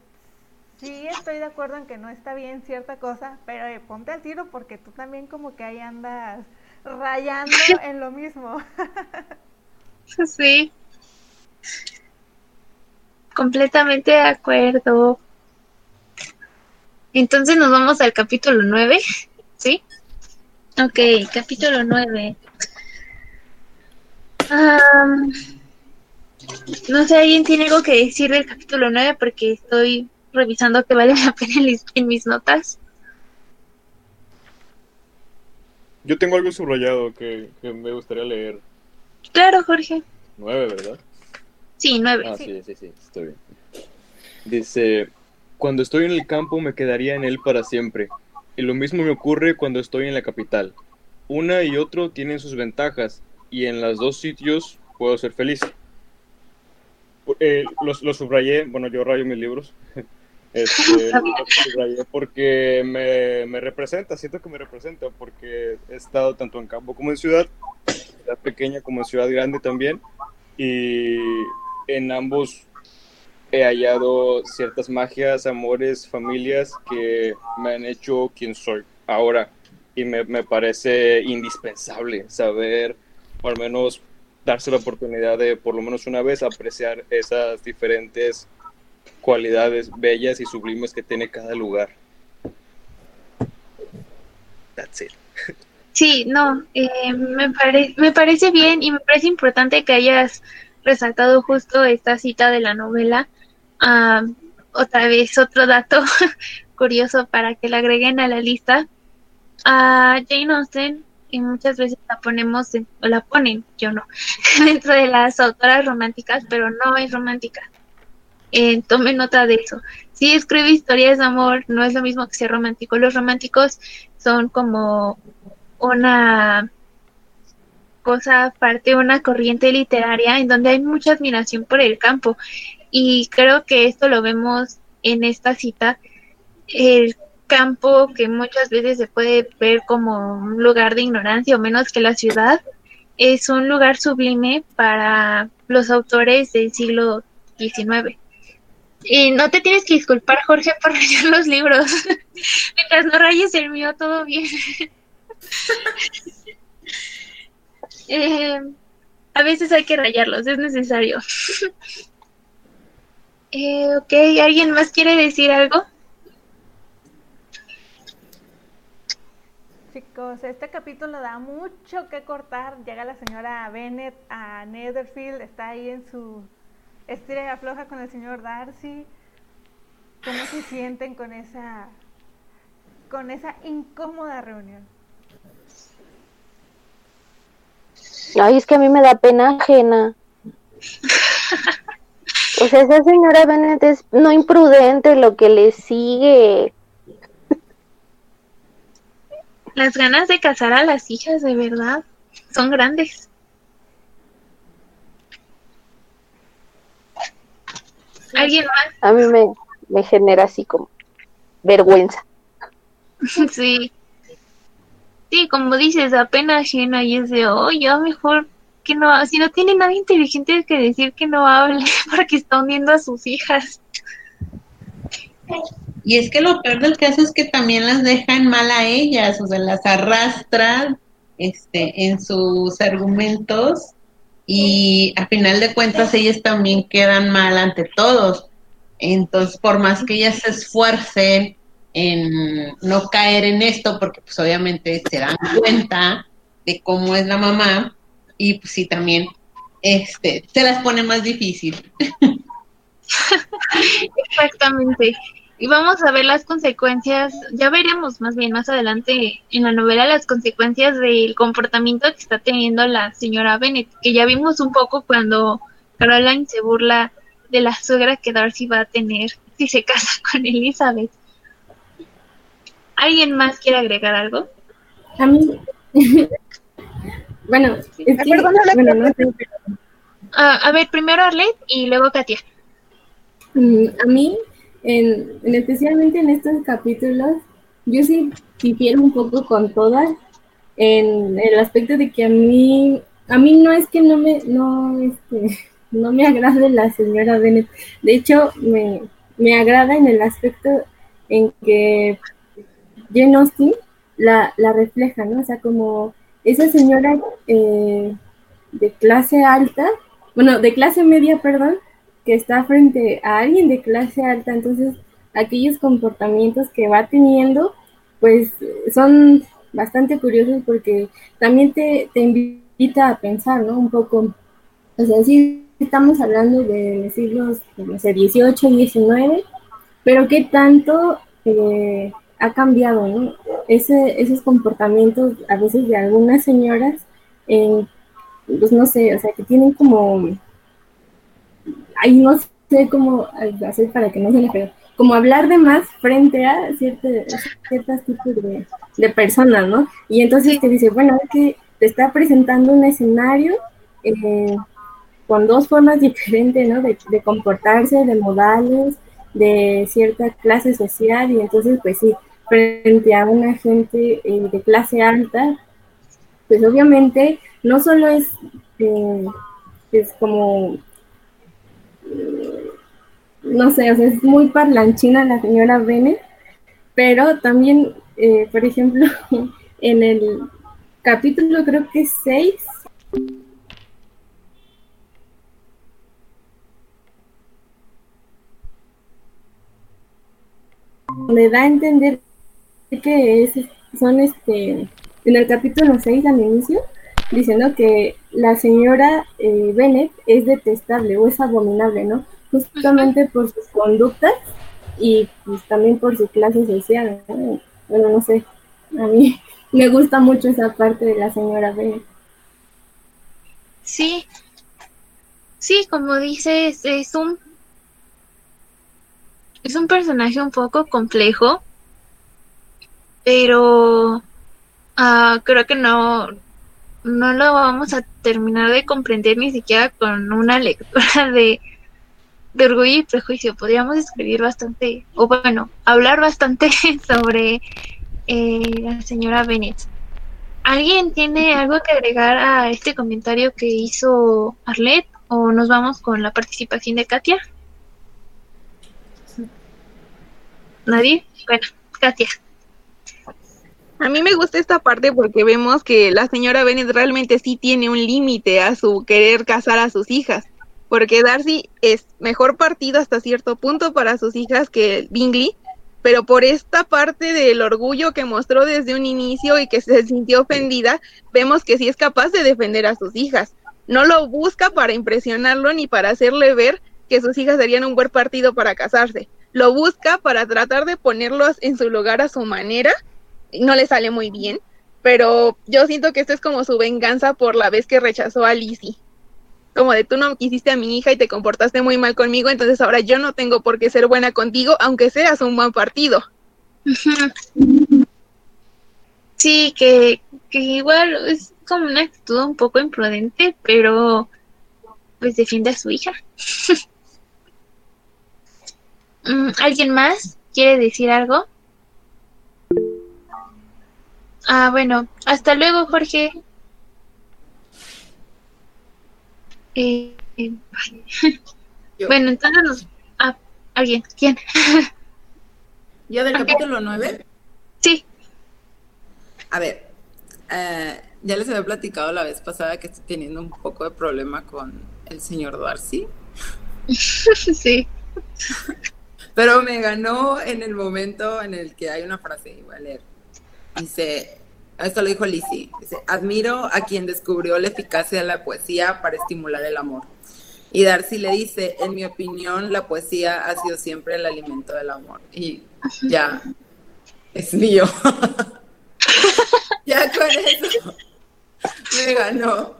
Speaker 1: sí estoy de acuerdo en que no está bien cierta cosa, pero eh, ponte al tiro porque tú también como que ahí andas rayando en lo mismo. [laughs]
Speaker 2: Sí. Completamente de acuerdo. Entonces nos vamos al capítulo 9, ¿sí? Ok, capítulo 9. Am, no sé, ¿alguien tiene algo que decir del capítulo 9? Porque estoy revisando que vale la pena en mis- en mis notas.
Speaker 10: Yo tengo algo subrayado que, que me gustaría leer.
Speaker 2: Claro, Jorge.
Speaker 10: Nueve, ¿verdad?
Speaker 2: Sí, 9.
Speaker 10: Ah, sí, sí, sí, está bien. Dice, cuando estoy en el campo me quedaría en él para siempre. Y lo mismo me ocurre cuando estoy en la capital. Una y otro tienen sus ventajas y en los dos sitios puedo ser feliz. Eh, los, subrayé, bueno, yo rayo mis libros. [laughs] Este, subrayé porque me, me representa, siento que me representa porque he estado tanto en campo como en ciudad, ciudad pequeña como en ciudad grande también y en ambos he hallado ciertas magias, amores, familias que me han hecho quien soy ahora y me, me parece indispensable saber o al menos darse la oportunidad de por lo menos una vez apreciar esas diferentes cualidades bellas y sublimes que tiene cada lugar. That's it.
Speaker 2: Sí, no, eh, me, pare- me parece bien y me parece importante que hayas resaltado justo esta cita de la novela. Ah, otra vez, otro dato [laughs] curioso para que la agreguen a la lista. A Jane Austen, y muchas veces la ponemos, en- o la ponen, yo no, [laughs] dentro de las autoras románticas, pero no es romántica. Eh, tome nota de eso. Si escribe historias de amor, no es lo mismo que ser romántico. Los románticos son como una cosa aparte, una corriente literaria en donde hay mucha admiración por el campo. Y creo que esto lo vemos en esta cita. El campo que muchas veces se puede ver como un lugar de ignorancia o menos que la ciudad, es un lugar sublime para los autores del siglo XIX. Y no te tienes que disculpar, Jorge, por [laughs] rayar los libros. [laughs] Mientras no rayes el mío, todo bien. [laughs] Eh, a veces hay que rayarlos, es necesario. [laughs] Eh, ok, ¿alguien más quiere decir algo?
Speaker 1: Chicos, este capítulo da mucho que cortar. Llega la señora Bennett a Netherfield, está ahí en su estira y afloja con el señor Darcy. ¿Cómo se sienten con esa con esa incómoda reunión?
Speaker 8: Ay, es que a mí me da pena ajena. O sea, esa señora Bennett es no imprudente lo que le sigue.
Speaker 2: Las ganas de casar a las hijas, de verdad, son grandes. ¿Alguien más?
Speaker 8: A mí me, me genera así como vergüenza. [laughs]
Speaker 2: Sí. Sí, como dices, apenas ajena y es de, oh, ya mejor que no, si no tiene nada inteligente que decir que no hable [laughs] porque está hundiendo a sus hijas.
Speaker 5: Y es que lo peor del caso es que también las dejan mal a ellas, o sea, las arrastran este, en sus argumentos y a final de cuentas ellas también quedan mal ante todos. Entonces, por más que ellas se esfuercen en no caer en esto, porque pues obviamente se dan cuenta de cómo es la mamá y pues sí también este se las pone más difícil.
Speaker 2: Exactamente. Y vamos a ver las consecuencias, ya veremos más bien más adelante en la novela las consecuencias del comportamiento que está teniendo la señora Bennett, que ya vimos un poco cuando Caroline se burla de la suegra que Darcy va a tener si se casa [laughs] con Elizabeth. ¿Alguien más quiere agregar algo?
Speaker 12: A mí. [laughs] bueno, es que.
Speaker 7: perdón,
Speaker 12: bueno, no pero
Speaker 2: Ah, a ver, primero Arlette y luego Katia.
Speaker 12: Mm, A mí, en, en especialmente en estos capítulos, yo sí difiero un poco con todas en el aspecto de que a mí, a mí no es que no me, no, este, [laughs] no me agrade la señora Bennett. De hecho, me, me agrada en el aspecto en que Jane Austen la, la refleja, ¿no? O sea, como esa señora eh, de clase alta, bueno, de clase media, perdón, que está frente a alguien de clase alta, entonces aquellos comportamientos que va teniendo, pues son bastante curiosos porque también te, te invita a pensar, ¿no? Un poco, o sea, sí estamos hablando de siglos, no sé, 18, 19, pero qué tanto eh, ha cambiado, ¿no? Ese, esos comportamientos a veces de algunas señoras, en, pues no sé, o sea, que tienen como, ahí no sé cómo hacer para que no se le pegue, como hablar de más frente a ciertos ciertos tipos de, de personas, ¿no? Y entonces te dice, bueno, es que te está presentando un escenario eh, con dos formas [laughs] diferentes, ¿no? De, de comportarse, de modales, de cierta clase social, y entonces, pues sí, frente a una gente eh, de clase alta, pues obviamente no solo es, eh, es como, eh, no sé, o sea, es muy parlanchina la señora Bennett, pero también, por ejemplo, [laughs] en el capítulo creo que 6, me da a entender que es, son este, en el capítulo 6 al inicio, diciendo que la señora eh, Bennett es detestable o es abominable, ¿no? Justamente por sus conductas y pues también por su clase social, ¿no? Bueno, no sé, a mí [laughs] me gusta mucho esa parte de la señora Bennett.
Speaker 2: Sí, sí, como dices, es un es un personaje un poco complejo, pero ah, creo que no, no lo vamos a terminar de comprender ni siquiera con una lectura de, de orgullo y prejuicio. Podríamos escribir bastante, o bueno, hablar bastante [laughs] sobre eh, la señora Bennett. ¿Alguien tiene algo que agregar a este comentario que hizo Arlette? ¿O nos vamos con la participación de Katia? ¿Nadie? Bueno, Katia.
Speaker 7: A mí me gusta esta parte porque vemos que la señora Bennett realmente sí tiene un límite a su querer casar a sus hijas, porque Darcy es mejor partido hasta cierto punto para sus hijas que Bingley, pero por esta parte del orgullo que mostró desde un inicio y que se sintió ofendida, vemos que sí es capaz de defender a sus hijas. No lo busca para impresionarlo ni para hacerle ver que sus hijas serían un buen partido para casarse. Lo busca para tratar de ponerlos en su lugar a su manera no le sale muy bien, pero yo siento que esto es como su venganza por la vez que rechazó a Lizzie. Como de tú no quisiste a mi hija y te comportaste muy mal conmigo, entonces ahora yo no tengo por qué ser buena contigo, aunque seas un buen partido.
Speaker 2: Sí, que, que igual es como una actitud un poco imprudente, pero pues defiende a su hija. [laughs] Mm, ¿Alguien más quiere decir algo? Ah, bueno, hasta luego, Jorge. Eh, eh, bueno, entonces nos... Ah, alguien, ¿quién? [laughs]
Speaker 13: ¿Yo del capítulo 9?
Speaker 2: Sí.
Speaker 13: A ver, eh, ya les había platicado la vez pasada que estoy teniendo un poco de problema con el señor Darcy. [laughs]
Speaker 2: sí.
Speaker 13: Pero me ganó en el momento en el que hay una frase, voy a leer. Dice, esto lo dijo Lizzie, dice, admiro a quien descubrió la eficacia de la poesía para estimular el amor. Y Darcy le dice, en mi opinión, la poesía ha sido siempre el alimento del amor. Y ya, es mío. [laughs] ya con eso me ganó.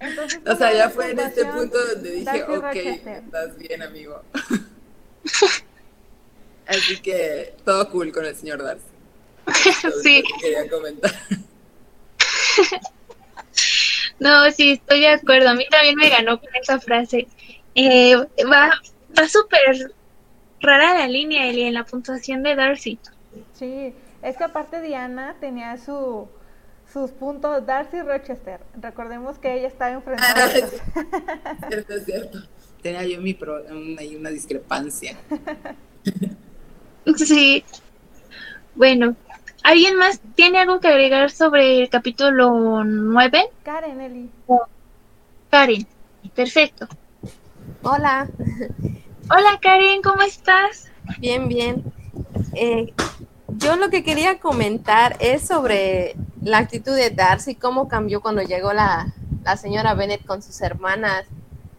Speaker 1: Entonces,
Speaker 13: O sea,
Speaker 1: ¿cómo
Speaker 13: ya fue en este punto donde dije, ok, estás bien, amigo. [laughs] Así que todo cool con el señor Darcy.
Speaker 2: Sí.
Speaker 13: Quería comentar. [laughs]
Speaker 2: No, sí, estoy de acuerdo. A mí también me ganó con esa frase. Eh, va va súper rara la línea, Eli, en la puntuación de Darcy.
Speaker 1: Sí, es que aparte Diana tenía su, sus puntos, Darcy Rochester. Recordemos que ella estaba enfrentada.
Speaker 13: Ah, cierto, es cierto. Tenía yo mi pro, una, una discrepancia. [laughs]
Speaker 2: Sí. Bueno, ¿alguien más tiene algo que agregar sobre el capítulo 9?
Speaker 1: Karen, Eli.
Speaker 2: Karen, perfecto.
Speaker 14: Hola.
Speaker 2: Hola Karen, ¿cómo estás?
Speaker 14: Bien, bien. Eh, yo lo que quería comentar es sobre la actitud de Darcy, cómo cambió cuando llegó la, la señora Bennett con sus hermanas,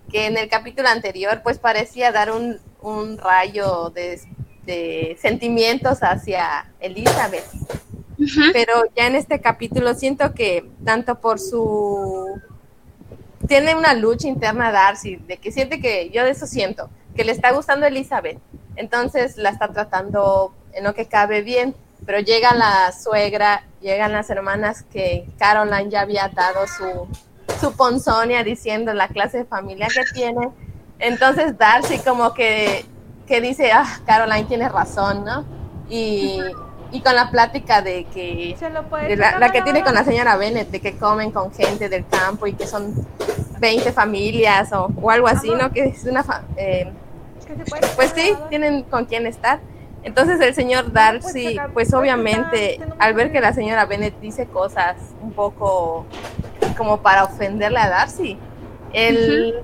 Speaker 14: que en el capítulo anterior pues parecía dar un, un rayo de, de sentimientos hacia Elizabeth. Pero ya en este capítulo siento que tanto por su... Tiene una lucha interna Darcy, de que siente que, yo de eso siento, que le está gustando Elizabeth. Entonces la está tratando en lo que cabe bien, pero llega la suegra, llegan las hermanas que Caroline ya había dado su, su ponzonia diciendo la clase de familia que tiene. Entonces Darcy como que, que dice, ah, Caroline tiene razón, ¿no? Y, y con la plática de que de la, la que tiene con la señora Bennett, de que comen con gente del campo y que son 20 familias o, o algo así, ¿no? Que es una... fa- eh, pues sí, tienen con quién estar. Entonces el señor Darcy, pues obviamente, al ver que la señora Bennett dice cosas un poco como para ofenderle a Darcy, él,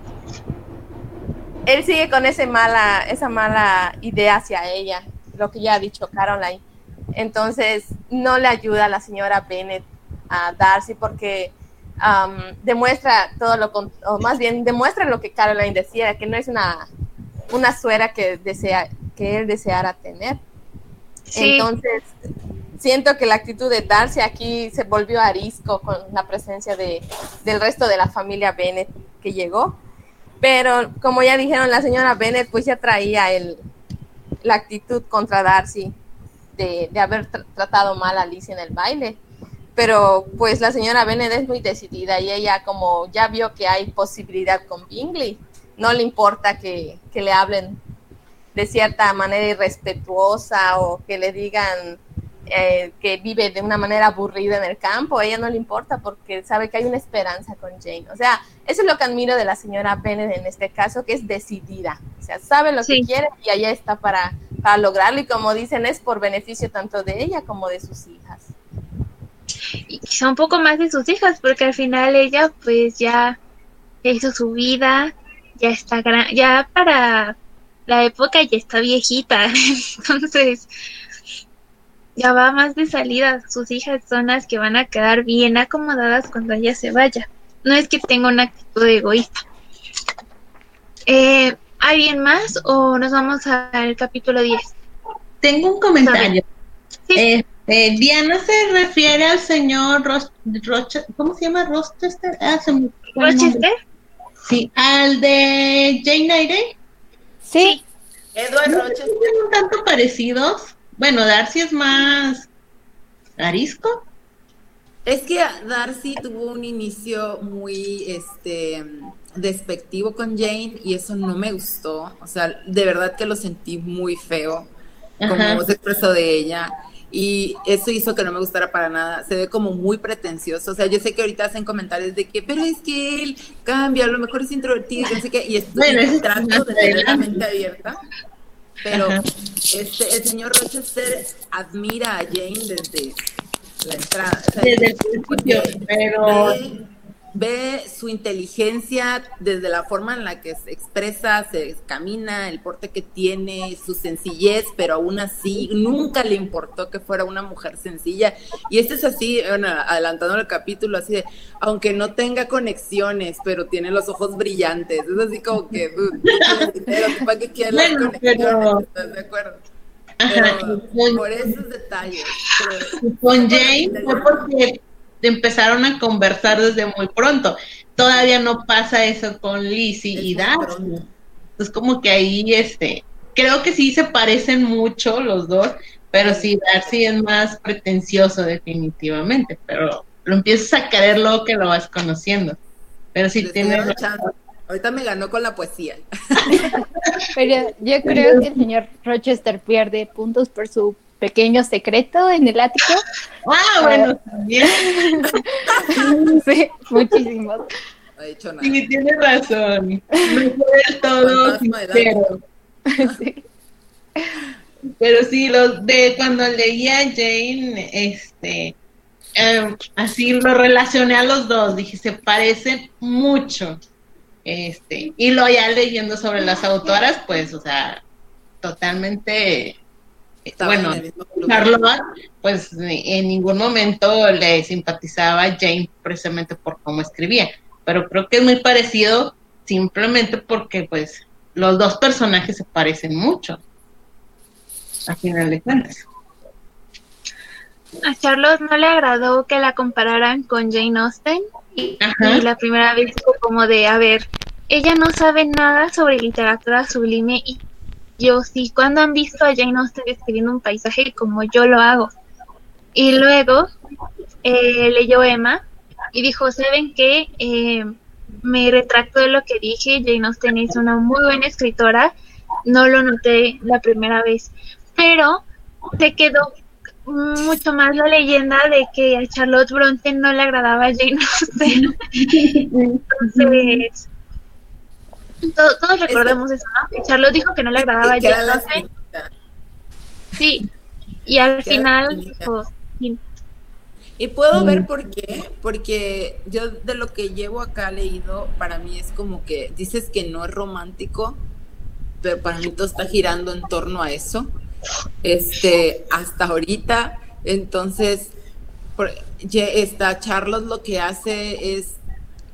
Speaker 14: él sigue con ese mala, esa mala idea hacia ella, lo que ya ha dicho Caroline. Entonces no le ayuda a la señora Bennett a Darcy porque am, demuestra todo lo, o más bien demuestra lo que Caroline decía, que no es una, una suera que desea, que él deseara tener.
Speaker 2: Sí.
Speaker 14: Entonces, siento que la actitud de Darcy aquí se volvió arisco con la presencia de, del resto de la familia Bennett que llegó. Pero como ya dijeron, la señora Bennett pues ya traía el, la actitud contra Darcy de, de haber tr- tratado mal a Alicia en el baile. Pero pues la señora Bennett es muy decidida y ella como ya vio que hay posibilidad con Bingley, no le importa que, que le hablen de cierta manera irrespetuosa o que le digan eh, que vive de una manera aburrida en el campo, a ella no le importa porque sabe que hay una esperanza con Jane. O sea, eso es lo que admiro de la señora Bennett en este caso, que es decidida. O sea, sabe lo que quiere y allá está para, para lograrlo y como dicen, es por beneficio tanto de ella como de sus hijas.
Speaker 2: y quizá un poco más de sus hijas, porque al final ella pues ya hizo su vida, ya está gran, ya para la época ya está viejita, [laughs] entonces ya va más de salida, sus hijas son las que van a quedar bien acomodadas cuando ella se vaya. No es que tenga una actitud egoísta. Eh, ¿Alguien más o nos vamos al capítulo 10?
Speaker 5: Tengo un comentario. Este, Diana se refiere al señor Roche- ¿cómo se llama? Rochester. Ah, se me.
Speaker 2: ¿Rochester?
Speaker 5: Sí, al de Jane Eyre.
Speaker 1: Sí.
Speaker 13: Edward
Speaker 5: ¿No
Speaker 13: Rochester.
Speaker 5: son un tanto parecidos? Bueno, Darcy es más arisco.
Speaker 13: Es que Darcy tuvo un inicio muy este despectivo con Jane y eso no me gustó. O sea, de verdad que lo sentí muy feo como
Speaker 5: Ajá.
Speaker 13: se expresó de ella. Y eso hizo que no me gustara para nada. Se ve como muy pretencioso. O sea, yo sé que ahorita hacen comentarios de que, pero es que él cambia, a lo mejor es introvertido, y no sé qué. Y estoy
Speaker 5: Bueno,
Speaker 13: de tener la mente abierta. Pero este, el señor Rochester admira a Jane desde la entrada. O sea,
Speaker 5: Desde el principio, pero
Speaker 13: ve, ve su inteligencia desde la forma en la que se expresa, se camina, el porte que tiene, su sencillez, pero aún así nunca le importó que fuera una mujer sencilla. Y este es así, bueno, adelantando el capítulo, así de, aunque no tenga conexiones, pero tiene los ojos brillantes. Es así como que, dude, pero ¿para qué quiere las
Speaker 5: Bueno,
Speaker 13: conexiones?
Speaker 5: pero-
Speaker 13: ¿Estás de acuerdo?
Speaker 5: Ajá,
Speaker 13: Pero por esos detalles. pero-
Speaker 5: con Jane fue porque empezaron a conversar desde muy pronto. Todavía no pasa eso con Lizzie y Darcy. Entonces como que ahí este, creo que sí se parecen mucho los dos, pero sí Darcy es más pretencioso definitivamente, pero lo empiezas a querer luego que lo vas conociendo. Pero sí tiene.
Speaker 13: Ahorita me ganó con la poesía. [laughs]
Speaker 11: Pero yo creo que el señor Rochester pierde puntos por su pequeño secreto en el ático. [laughs]
Speaker 5: Ah, bueno, también. [laughs]
Speaker 11: sí, muchísimos.
Speaker 13: No ha dicho nada.
Speaker 5: Sí, tiene razón. No fue del todo sincero. [laughs]
Speaker 11: Sí.
Speaker 5: Pero sí, los de cuando leía a Jane, este, eh, así lo relacioné a los dos, dije, se parecen mucho. Este, y lo ya leyendo sobre las autoras, pues, o sea, totalmente,
Speaker 13: Estaba
Speaker 5: bueno. Charlotte, pues en ningún momento le simpatizaba a Jane precisamente por cómo escribía, pero creo que es muy parecido simplemente porque, pues, los dos personajes se parecen mucho a final de cuentas.
Speaker 2: A Charlotte no le agradó que la compararan con Jane Austen y, la primera vez como de, a ver, ella no sabe nada sobre literatura sublime y yo sí, cuando han visto a Jane Austen escribiendo un paisaje como yo lo hago? Y luego eh, leyó Emma y dijo, ¿saben qué? Eh, me retracto de lo que dije, Jane Austen es una muy buena escritora, no lo noté la primera vez, pero se quedó mucho más la leyenda de que a Charlotte Bronte no le agradaba Jane Austen. [laughs] Entonces, to- todos recordamos eso, ¿no? Que Charlotte dijo que no le agradaba
Speaker 13: espinita.
Speaker 2: Sí, y al final dijo, sí,
Speaker 13: Y puedo ver por qué, porque yo de lo que llevo acá leído, para mí es como que dices que no es romántico, pero para mí todo está girando en torno a eso. Este, hasta ahorita, entonces, por, ya está Charlotte lo que hace es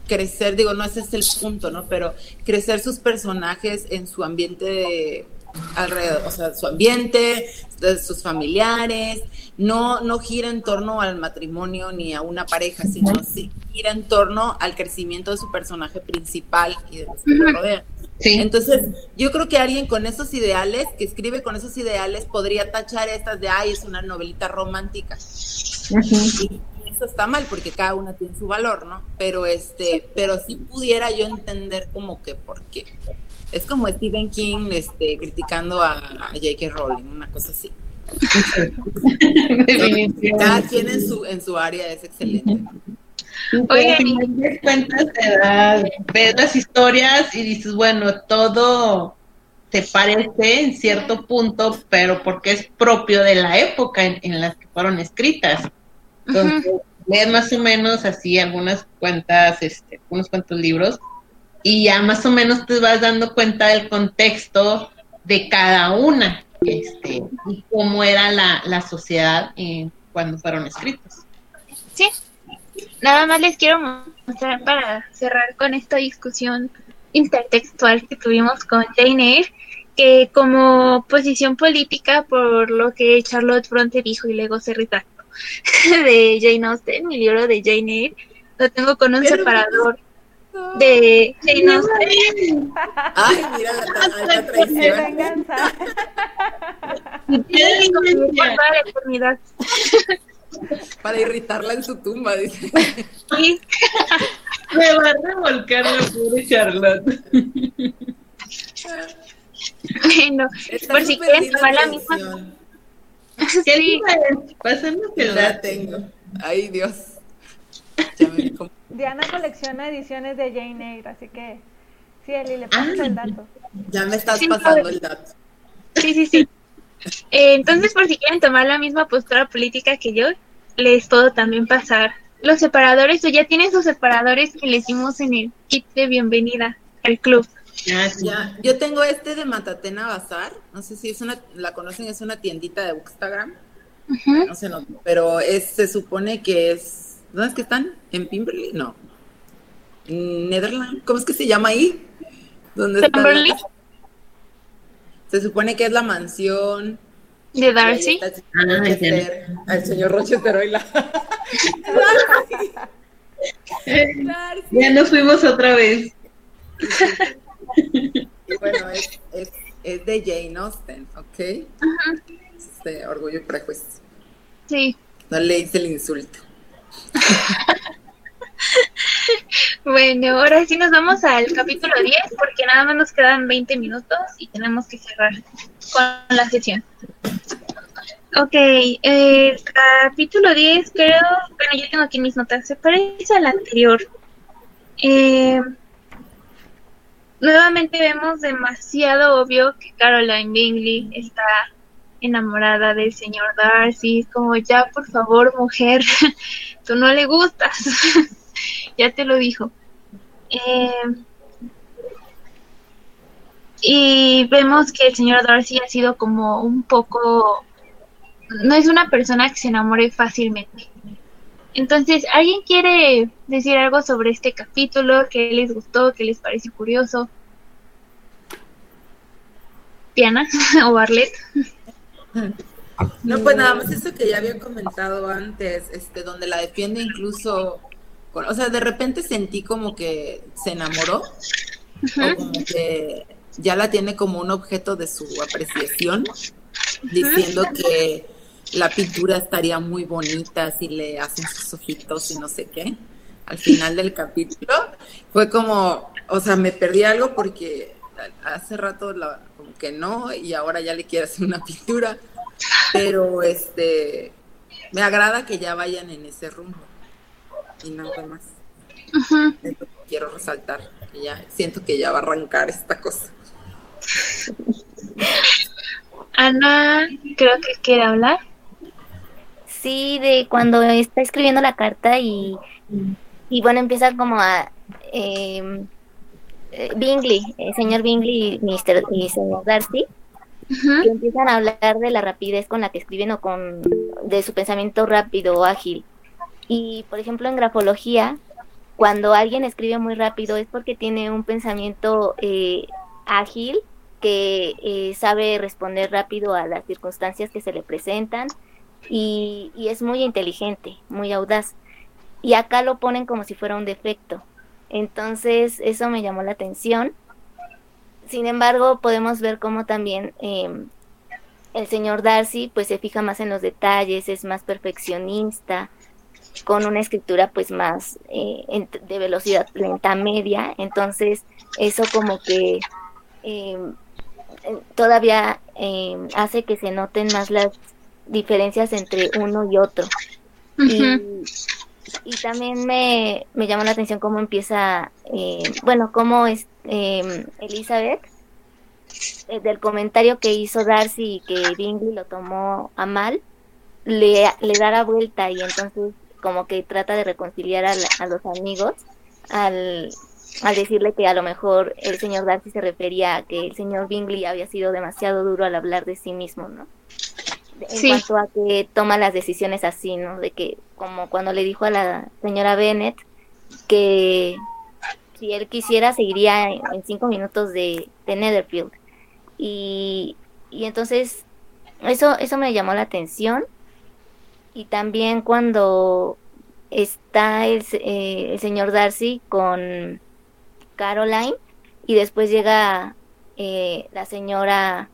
Speaker 13: crecer, digo, no ese es el punto, ¿no? Pero crecer sus personajes en su ambiente de- alrededor, o sea, su ambiente, de sus familiares, no, no gira en torno al matrimonio ni a una pareja, sino sí gira en torno al crecimiento de su personaje principal y de los que lo rodean.
Speaker 5: Sí.
Speaker 13: Entonces, yo creo que alguien con esos ideales, que escribe con esos ideales, podría tachar estas de, ay, es una novelita romántica. Y está mal porque cada una tiene su valor, ¿no? Pero este, pero sí pudiera yo entender como que por qué. Es como Stephen King este, criticando a, a J.K. Rowling, una cosa así. [laughs] Cada quien en su, en su área es excelente.
Speaker 5: Oye, cuentas, te das- ves las historias y dices, bueno, todo te parece en cierto punto, pero porque es propio de la época en, en las que fueron escritas. Entonces, lees más o menos así algunas cuentas, este, unos cuantos libros, y ya más o menos te vas dando cuenta del contexto de cada una, este, y cómo era la, la sociedad eh, cuando fueron escritas.
Speaker 2: Sí. Nada más les quiero mostrar para cerrar con esta discusión intertextual que tuvimos con Jane Eyre, que como posición política por lo que Charlotte Bronte dijo y luego se retractó [laughs] de Jane Austen, mi libro de Jane Eyre, lo tengo con un
Speaker 13: Pero-
Speaker 2: separador de Jane Austen.
Speaker 13: Ay, mira la, traición.
Speaker 2: la.
Speaker 13: Para irritarla en su tumba, dice.
Speaker 2: Sí.
Speaker 5: Me va a revolcar la pobre Charlotte.
Speaker 2: Bueno, por si quieren tomar la misma. [laughs]
Speaker 5: ¿Qué
Speaker 2: Sí,
Speaker 13: No la tengo. Ay, Dios. Ya me
Speaker 1: Diana colecciona ediciones de Jane Eyre, así que sí, Eli, le pasas
Speaker 5: Ah.
Speaker 1: el dato.
Speaker 13: ya me estás
Speaker 2: Sí,
Speaker 13: pasando el dato.
Speaker 2: Sí, sí, sí. Eh, entonces, por si quieren tomar la misma postura política que yo, les puedo también pasar los separadores o ya tienen sus separadores que les dimos en el kit de bienvenida al club.
Speaker 5: Ah, sí.
Speaker 13: Ya, yo tengo este de Matatena Bazar. No sé si es una, la conocen, es una tiendita de Bookstagram.
Speaker 2: Ujú.
Speaker 13: No sé, no, pero es, se supone que es. ¿Dónde es que están? ¿En Pimberley? No. ¿En Netherlands? ¿Cómo es que se llama ahí? ¿Dónde está la-. Se supone que es la mansión.
Speaker 2: De Darcy.
Speaker 5: Ah,
Speaker 13: señor Rochester, señor Rochester Oila.
Speaker 5: Ya nos fuimos otra vez. [laughs]
Speaker 13: Y bueno, es, es, es de Jane Austen, ¿ok? Este, orgullo y prejuicio.
Speaker 2: Sí.
Speaker 13: No le hice el insulto. [laughs]
Speaker 2: Bueno, ahora sí nos vamos al capítulo 10 porque nada más nos quedan 20 minutos y tenemos que cerrar con la sesión. Ok, eh, capítulo 10 creo, bueno, yo tengo aquí mis notas, se parece al anterior. Eh, nuevamente vemos demasiado obvio que Caroline Bingley está enamorada del señor Darcy, como ya por favor mujer, [laughs] tú no le gustas, [laughs] ya te lo dijo. Eh, y vemos que el señor Darcy ha sido como un poco, no es una persona que se enamore fácilmente. Entonces, ¿alguien quiere decir algo sobre este capítulo? ¿Qué les gustó? ¿Qué les parece curioso? Diana [laughs] o Arlet. [laughs]
Speaker 13: No, pues nada más eso que ya había comentado antes, este, donde la defiende incluso, con- o sea, de repente sentí como que se enamoró, o como que ya la tiene como un objeto de su apreciación, diciendo que la pintura estaría muy bonita si le hacen sus ojitos y no sé qué. Al final del capítulo fue como, o sea, me perdí algo porque hace rato la- como que no y ahora ya le quiere hacer una pintura, pero este me agrada que ya vayan en ese rumbo y nada más. Quiero resaltar, que ya siento que ya va a arrancar esta cosa.
Speaker 2: Ana, creo que quiere hablar.
Speaker 6: Sí, de cuando está escribiendo la carta y, y bueno, empieza como a... eh, eh, Bingley, el señor Bingley y, Mr. y señor Darcy, que empiezan a hablar de la rapidez con la que escriben o con de su pensamiento rápido o ágil. Y por ejemplo en grafología, cuando alguien escribe muy rápido es porque tiene un pensamiento eh, ágil que eh, sabe responder rápido a las circunstancias que se le presentan y, y es muy inteligente, muy audaz. Y acá lo ponen como si fuera un defecto. Entonces eso me llamó la atención. Sin embargo, podemos ver cómo también eh, el señor Darcy pues se fija más en los detalles, es más perfeccionista, con una escritura pues más eh, de velocidad lenta media. Entonces eso como que eh, todavía eh, hace que se noten más las diferencias entre uno y otro. Y, y también me, me llamó la atención cómo empieza, eh, bueno, cómo es eh, Elizabeth, eh, del comentario que hizo Darcy y que Bingley lo tomó a mal, le, le da la vuelta y entonces como que trata de reconciliar a, la- a los amigos al, al decirle que a lo mejor el señor Darcy se refería a que el señor Bingley había sido demasiado duro al hablar de sí mismo, ¿no? En
Speaker 2: Sí.
Speaker 6: cuanto a que toma las decisiones así, ¿no? De que, como cuando le dijo a la señora Bennett que si él quisiera seguiría en, en cinco minutos de, de Netherfield. Y, y entonces eso, eso me llamó la atención. Y también cuando está el, eh, el señor Darcy con Caroline y después llega eh, la señora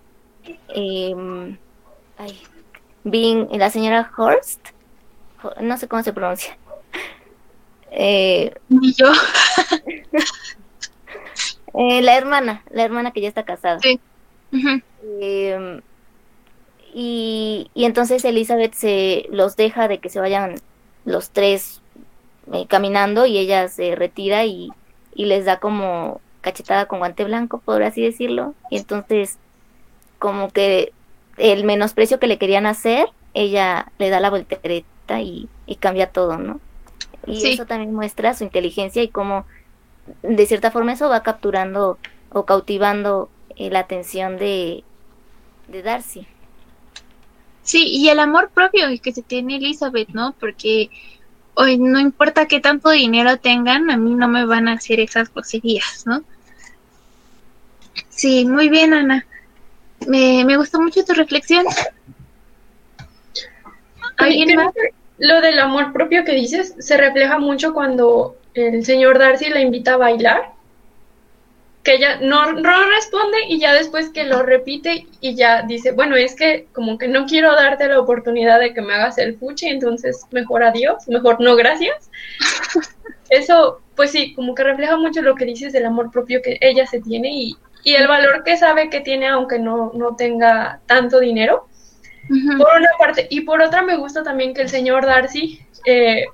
Speaker 6: em, ay, Bing, la señora Horst, Ho- no sé cómo se pronuncia. Eh,
Speaker 2: Ni yo. [laughs]
Speaker 6: eh, la hermana, la hermana que ya está casada.
Speaker 2: Ujú.
Speaker 6: Eh, y, y entonces Elizabeth se los deja de que se vayan los tres eh, caminando y ella se retira y, y les da como cachetada con guante blanco, por así decirlo. Y entonces como que el menosprecio que le querían hacer, ella le da la voltereta y, y cambia todo, ¿no? Y
Speaker 2: Sí.
Speaker 6: eso también muestra su inteligencia y cómo de cierta forma eso va capturando o cautivando eh, la atención de, de Darcy.
Speaker 2: Sí, y el amor propio que se tiene Elizabeth, ¿no? Porque hoy no importa qué tanto dinero tengan, a mí no me van a hacer esas groserías, ¿no? Sí, muy bien, Ana. Me, me gustó mucho tu reflexión. ¿Alguien más?
Speaker 9: Lo del amor propio que dices se refleja mucho cuando el señor Darcy la invita a bailar, que ella no, no responde y ya después que lo repite y ya dice, bueno, es que como que no quiero darte la oportunidad de que me hagas el fuchi, entonces mejor adiós, mejor no gracias. [laughs] Eso, pues sí, como que refleja mucho lo que dices del amor propio que ella se tiene y, y el valor que sabe que tiene aunque no, no tenga tanto dinero. Por una parte, y por otra me gusta también que el señor Darcy, eh,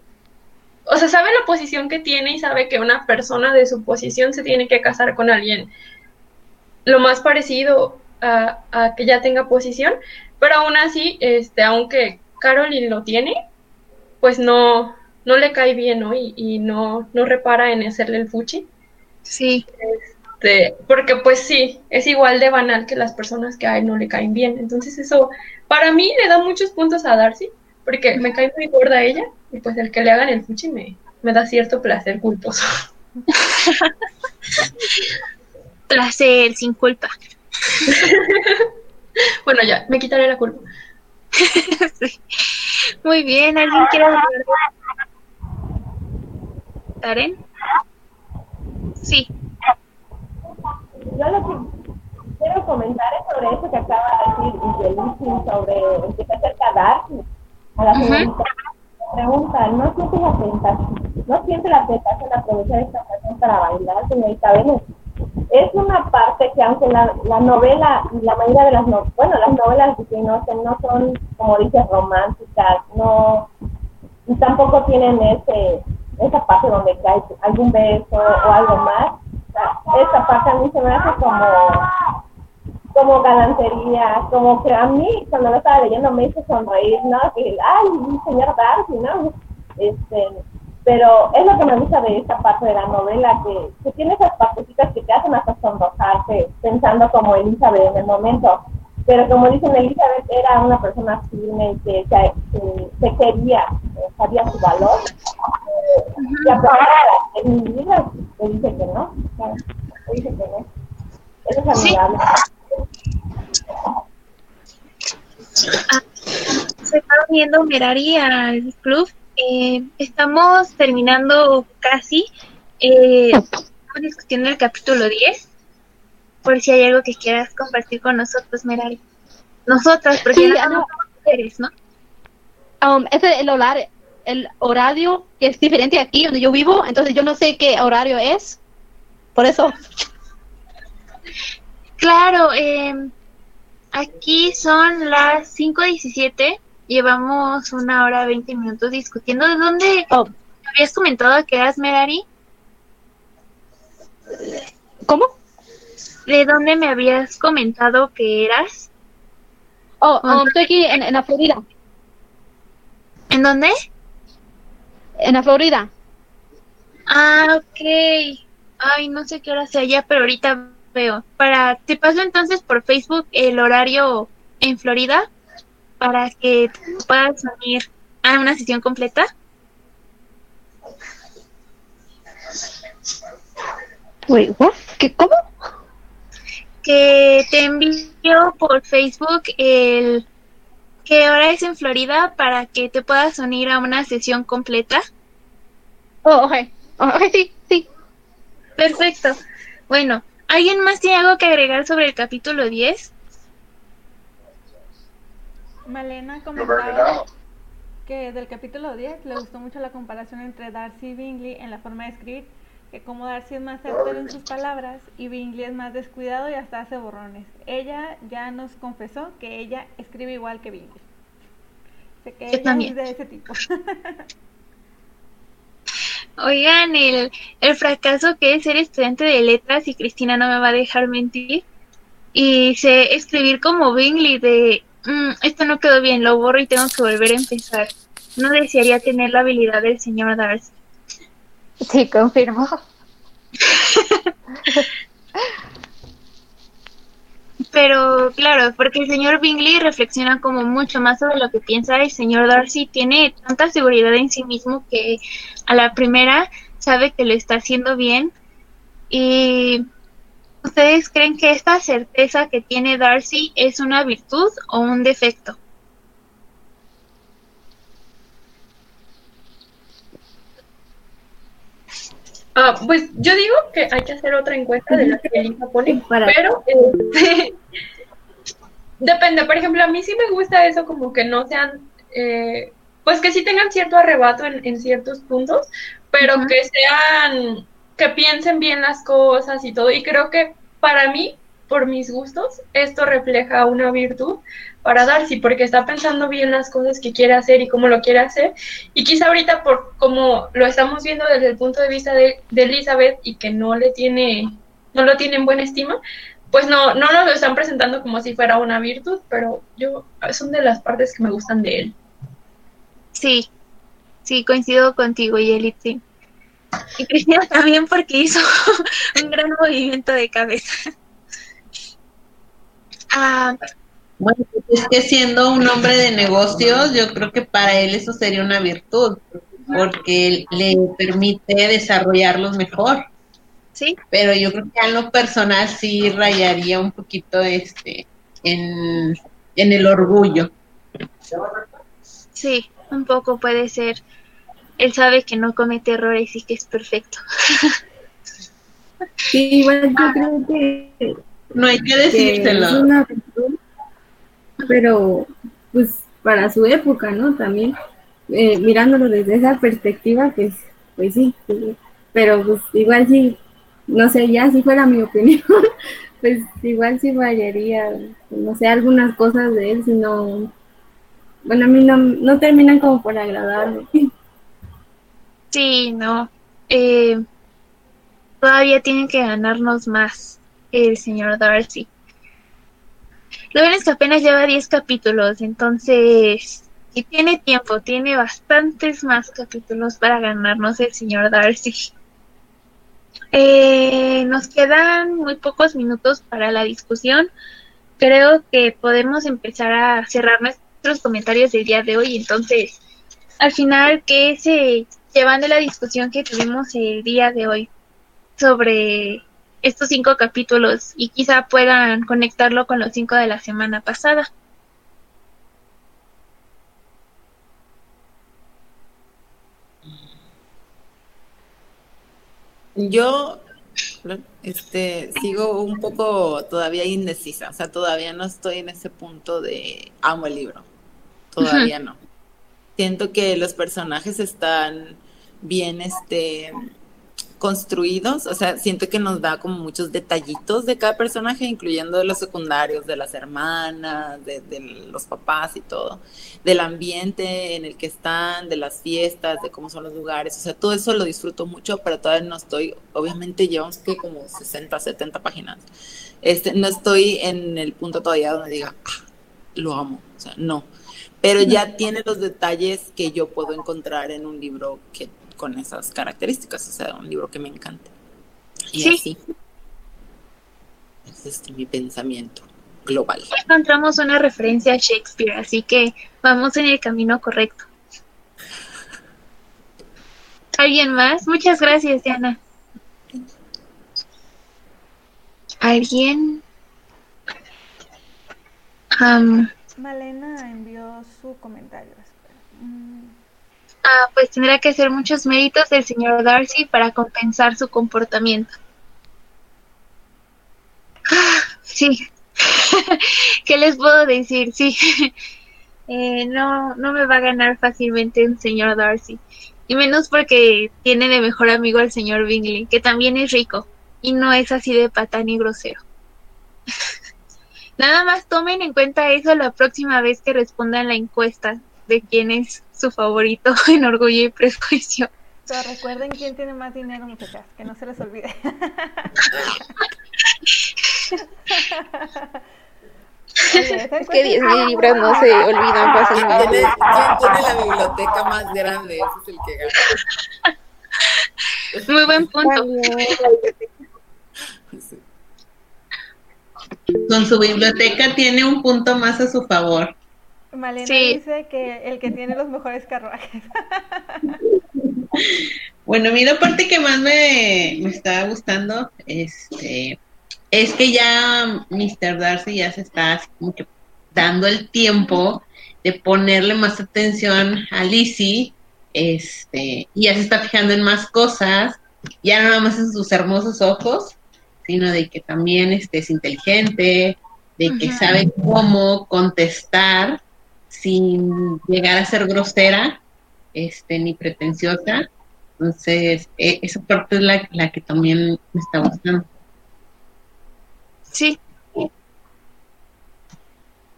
Speaker 9: o sea, sabe la posición que tiene y sabe que una persona de su posición se tiene que casar con alguien lo más parecido a, a que ya tenga posición, pero aún así, este, aunque Caroline lo tiene, pues no, no le cae bien, ¿no? Y, y no, no repara en hacerle el fuchi.
Speaker 2: Sí.
Speaker 9: Este, porque pues sí, es igual de banal que las personas que a él no le caen bien. Entonces eso, para mí le da muchos puntos a Darcy, porque me cae muy gorda ella, y pues el que le hagan el fuchi me, me da cierto placer culposo. [laughs]
Speaker 2: Placer sin culpa. [laughs]
Speaker 9: bueno, ya, me quitaré la culpa. [laughs]
Speaker 2: Sí. Muy bien, ¿alguien quiere hablar de Karen? Sí.
Speaker 15: Yo lo que quiero comentar es sobre eso que acaba de decir Yelitsin sobre el que se acerca a Darcy, a la señorita. Pregunta, ¿no siente la tentación, no siente la tentación de aprovechar esta ocasión para bailar, señorita Bennett? Es una parte que aunque la, la novela y la mayoría de las no, bueno, las novelas Jane Austen no son, como dices, románticas, no, y tampoco tienen ese, esa parte donde cae algún beso o algo más. Esa parte a mí se me hace como, como galantería, como que a mí cuando lo estaba leyendo me hizo sonreír, ¿no? Que, ay, señor Darcy, ¿no? Este, pero es lo que me gusta de esta parte de la novela, que, que tiene esas partecitas que te hacen hasta sonrojarte, pensando como Elizabeth en el momento. Pero como dicen, Elizabeth era una persona firme y que, que, que se quería, sabía su valor. Y a pesar de en mi vida, le dice que no. Eso es admirable.
Speaker 2: Ah, se está uniendo Merari al club. Eh, estamos terminando casi. Eh, estamos discutiendo el capítulo 10. Por si hay algo que quieras compartir con nosotros, Merari. Nosotras, porque
Speaker 16: Sí,
Speaker 2: no
Speaker 16: ah, no.
Speaker 2: somos mujeres, ¿no?
Speaker 16: Um, ese es el horario, el horario que es diferente aquí donde yo vivo, entonces yo no sé qué horario es. Por eso.
Speaker 2: Claro, eh, aquí son las 5.17. Llevamos una hora 20 minutos discutiendo. ¿De dónde
Speaker 16: Oh.
Speaker 2: habías comentado que eras, Merari?
Speaker 16: ¿Cómo?
Speaker 2: ¿De dónde me habías comentado que eras?
Speaker 16: Oh, um, estoy aquí en, en la Florida.
Speaker 2: ¿En dónde?
Speaker 16: En la Florida.
Speaker 2: Ah, ok. Ay, no sé qué hora sea ya, pero ahorita veo. Para, te paso entonces por Facebook el horario en Florida para que puedas unir a una sesión completa.
Speaker 16: Wait, what? ¿Qué, ¿Cómo?
Speaker 2: Que te envío por Facebook el qué hora es en Florida para que te puedas unir a una sesión completa.
Speaker 16: Oh, ok. Oh, ok, sí, sí.
Speaker 2: Perfecto. Bueno, ¿alguien más tiene algo que agregar sobre el capítulo 10?
Speaker 1: Malena comentaba que del capítulo 10 le gustó mucho la comparación entre Darcy y Bingley en la forma de escribir, que como Darcy es más certero en sus palabras y Bingley es más descuidado y hasta hace borrones. Ella ya nos confesó que ella escribe igual que Bingley. Sé que
Speaker 2: Yo
Speaker 1: ella
Speaker 2: también.
Speaker 1: es de ese tipo. [laughs]
Speaker 2: Oigan, el, el fracaso que es ser estudiante de letras y Cristina no me va a dejar mentir. Y sé escribir como Bingley de, "Mm, esto no quedó bien, lo borro y tengo que volver a empezar. No desearía tener la habilidad del señor Darcy.
Speaker 16: Sí, confirmo. [laughs]
Speaker 2: Pero claro, porque el señor Bingley reflexiona como mucho más sobre lo que piensa el señor Darcy, tiene tanta seguridad en sí mismo que a la primera sabe que lo está haciendo bien. Y ¿ustedes creen que esta certeza que tiene Darcy es una virtud o un defecto?
Speaker 9: Ah, pues yo digo que hay que hacer otra encuesta de la que Elisa pone, pero este, [laughs] depende. Por ejemplo, a mí sí me gusta eso, como que no sean, eh, pues que sí tengan cierto arrebato en, en ciertos puntos, pero que sean, que piensen bien las cosas y todo. Y creo que para mí, por mis gustos, esto refleja una virtud para Darcy, porque está pensando bien las cosas que quiere hacer y cómo lo quiere hacer. Y quizá ahorita, por como lo estamos viendo desde el punto de vista de, de Elizabeth y que no le tiene, no lo tiene en buena estima, pues no, no nos lo están presentando como si fuera una virtud, pero yo, son de las partes que me gustan de él.
Speaker 2: Sí, sí, coincido contigo, Yelit, sí. Y Cristina [laughs] también porque hizo [laughs] un gran movimiento de cabeza. Ah,
Speaker 5: Bueno, pues es que siendo un hombre de negocios, yo creo que para él eso sería una virtud, porque le permite desarrollarlos mejor.
Speaker 2: Sí.
Speaker 5: Pero yo creo que a lo personal sí rayaría un poquito este en, en el orgullo.
Speaker 2: sí, un poco puede ser. Él sabe que no comete errores y que es perfecto.
Speaker 12: Sí, igual yo creo que.
Speaker 5: No hay que
Speaker 12: que
Speaker 5: decírselo.
Speaker 12: es una virtud, pero pues para su época, ¿no? También, eh, mirándolo desde esa perspectiva, pues, pues sí, pero pues igual sí, no sé, ya si fuera mi [laughs] opinión, pues igual sí variaría, no sé, algunas cosas de él, sino, bueno, a mí no, no terminan como por agradarme.
Speaker 2: Sí, no. Eh, todavía tienen que ganarnos más el señor Darcy. Lo bueno es que apenas lleva 10 capítulos, entonces si tiene tiempo, tiene bastantes más capítulos para ganarnos el señor Darcy. Eh, nos quedan muy pocos minutos para la discusión. Creo que podemos empezar a cerrar nuestros comentarios del día de hoy. Entonces, al final, ¿qué se llevan de la discusión que tuvimos el día de hoy sobre estos cinco capítulos y quizá puedan conectarlo con los cinco de la semana pasada?
Speaker 13: Yo este, sigo un poco todavía indecisa, o sea, todavía no estoy en ese punto de amo el libro, todavía no. Siento que los personajes están bien este, construidos, o sea, siento que nos da como muchos detallitos de cada personaje, incluyendo de los secundarios, de las hermanas, de, de los papás y todo, del ambiente en el que están, de las fiestas, de cómo son los lugares, o sea, todo eso lo disfruto mucho, pero todavía no estoy, obviamente llevamos que como 60, 70 páginas, este, no estoy en el punto todavía donde diga, "Ah, lo amo, o sea, no, pero ya tiene los detalles que yo puedo encontrar en un libro que con esas características, o sea, un libro que me encante. Y
Speaker 2: Sí.
Speaker 13: así. Ese es mi pensamiento global.
Speaker 2: Encontramos una referencia a Shakespeare, así que vamos en el camino correcto. ¿Alguien más? Muchas gracias, Diana. ¿Alguien?
Speaker 1: Malena envió su comentario. Mm,
Speaker 2: ah, pues tendrá que hacer muchos méritos el señor Darcy para compensar su comportamiento. [sighs] Sí. [laughs] ¿Qué les puedo decir? Sí. [laughs] Eh, no, no me va a ganar fácilmente un señor Darcy. Y menos porque tiene de mejor amigo al señor Bingley, que también es rico. Y no es así de patán y grosero. [laughs] Nada más tomen en cuenta eso la próxima vez que respondan la encuesta de quién es su favorito [laughs] en Orgullo y Prejuicio.
Speaker 1: Pero recuerden quién tiene más dinero, muchachas, que no se les olvide. [laughs] Oye,
Speaker 7: Es que
Speaker 1: encuesta-
Speaker 7: 10.000 libras no se olvidan
Speaker 13: ¿Quién
Speaker 7: fácilmente.
Speaker 13: tiene, quién tiene la biblioteca más grande? Ese es el que gana. [laughs]
Speaker 2: Muy buen punto.
Speaker 5: Con su biblioteca tiene un punto más a su favor.
Speaker 1: Malena
Speaker 2: Sí.
Speaker 1: dice que el que tiene los mejores carruajes. [laughs]
Speaker 5: Bueno, a mí la parte que más me, me está gustando este, es que ya Mr. Darcy ya se está así como que dando el tiempo de ponerle más atención a Lizzie este, y ya se está fijando en más cosas ya no nada más en sus hermosos ojos, sino de que también este, es inteligente, de que sabe cómo contestar sin llegar a ser grosera este, ni pretenciosa. Entonces, e, esa parte es la, la que también me está gustando.
Speaker 2: Sí.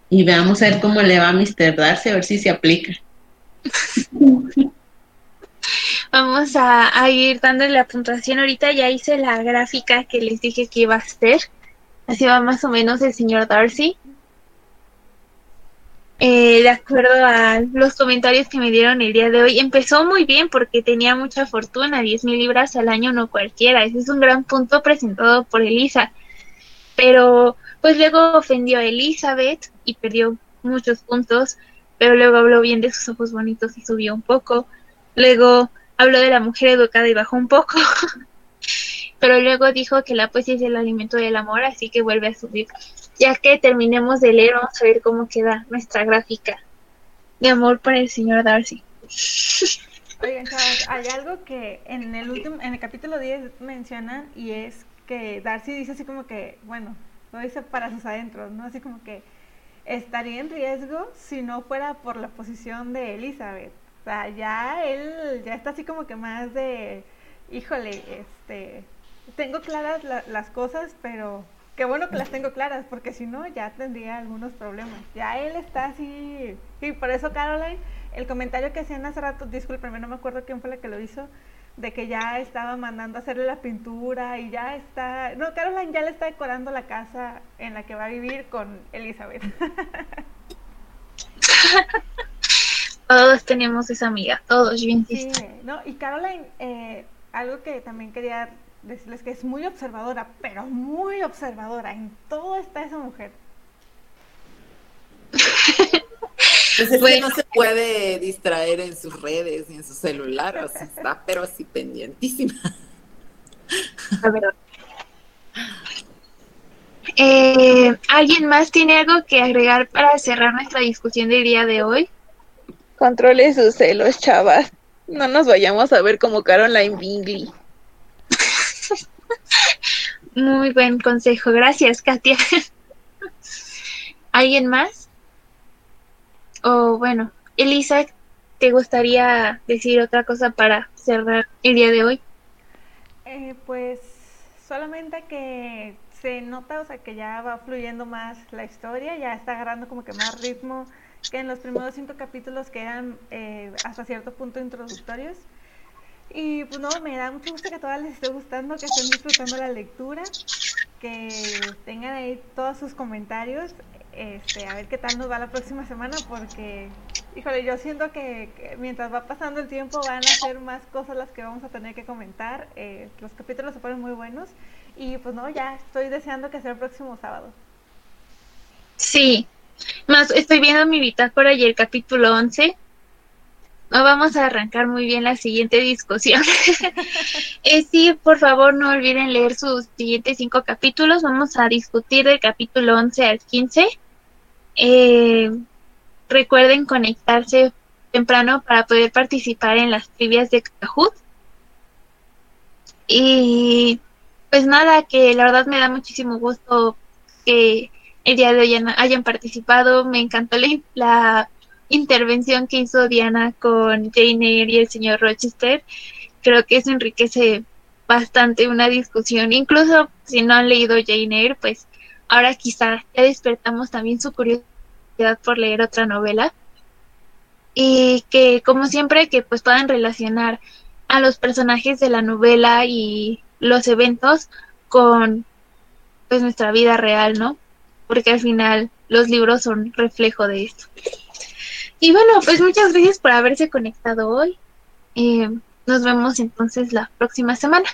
Speaker 5: Y veamos a ver cómo le va a Mr. Darcy, a ver si se aplica. [laughs]
Speaker 2: Vamos a, a, ir dándole la puntuación ahorita. Ya hice la gráfica que les dije que iba a hacer. Así va más o menos el señor Darcy. Eh, de acuerdo a los comentarios que me dieron el día de hoy, empezó muy bien porque tenía mucha fortuna, 10 mil libras al año no cualquiera. Ese es un gran punto presentado por Elisa. Pero pues luego ofendió a Elizabeth y perdió muchos puntos, pero luego habló bien de sus ojos bonitos y subió un poco. Luego habló de la mujer educada y bajó un poco. [laughs] pero luego dijo que la poesía es el alimento del amor, así que vuelve a subir. Ya que terminemos de leer, vamos a ver cómo queda nuestra gráfica de amor por el señor Darcy.
Speaker 1: Oigan, chavos, hay algo que en el último, en el capítulo 10 mencionan y es que Darcy dice así como que, bueno, lo dice para sus adentros, ¿no? Así como que estaría en riesgo si no fuera por la posición de Elizabeth. O sea, ya él ya está así como que más de, híjole, este, tengo claras las cosas, pero qué bueno que las tengo claras, porque si no ya tendría algunos problemas. Ya él está así, y por eso Caroline, el comentario que hacían hace rato, discúlpenme, no me acuerdo quién fue la que lo hizo, de que ya estaba mandando a hacerle la pintura y ya está, no, Caroline ya le está decorando la casa en la que va a vivir con Elizabeth. [laughs]
Speaker 2: todos tenemos esa amiga, todos, yo
Speaker 1: insisto. Sí, no, y Caroline, eh, algo que también quería decirles que es muy observadora, pero muy observadora, en todo está esa mujer.
Speaker 13: Pues es que no se puede distraer en sus redes ni en su celular, o sea, está pero así pendientísima.
Speaker 2: A ver. Eh, ¿Alguien más tiene algo que agregar para cerrar nuestra discusión del día de hoy?
Speaker 7: Controle sus celos, chavas. No nos vayamos a ver como Caroline Bingley. [laughs]
Speaker 2: Muy buen consejo. Gracias, Katia. [laughs] ¿Alguien más? O bueno, Elisa, ¿te gustaría decir otra cosa para cerrar el día de hoy?
Speaker 1: Eh, pues solamente que se nota, o sea, que ya va fluyendo más la historia, ya está agarrando como que más ritmo que en los primeros cinco capítulos que eran eh, hasta cierto punto introductorios. Y pues no, me da mucho gusto que a todas les esté gustando, que estén disfrutando la lectura, que tengan ahí todos sus comentarios, este, a ver qué tal nos va la próxima semana, porque, híjole, yo siento que, mientras va pasando el tiempo van a ser más cosas las que vamos a tener que comentar. Eh, los capítulos se ponen muy buenos y pues no, ya estoy deseando que sea el próximo sábado.
Speaker 2: Sí, más estoy viendo mi bitácora y el capítulo 11 no vamos a arrancar muy bien la siguiente discusión. [laughs] eh, sí, por favor, no olviden leer sus siguientes cinco capítulos. Vamos a discutir del capítulo 11 al 15. Eh, recuerden conectarse temprano para poder participar en las trivias de Kahoot. Y pues nada, que la verdad me da muchísimo gusto que el día de hoy hayan participado. Me encantó la intervención que hizo Diana con Jane Eyre y el señor Rochester, creo que eso enriquece bastante una discusión. Incluso si no han leído Jane Eyre, pues ahora quizá ya despertamos también su curiosidad por leer otra novela. Y que como siempre que pues puedan relacionar a los personajes de la novela y los eventos con pues nuestra vida real, ¿no? Porque al final los libros son reflejo de esto. Y bueno, pues muchas gracias por haberse conectado hoy. Eh, nos vemos entonces la próxima semana.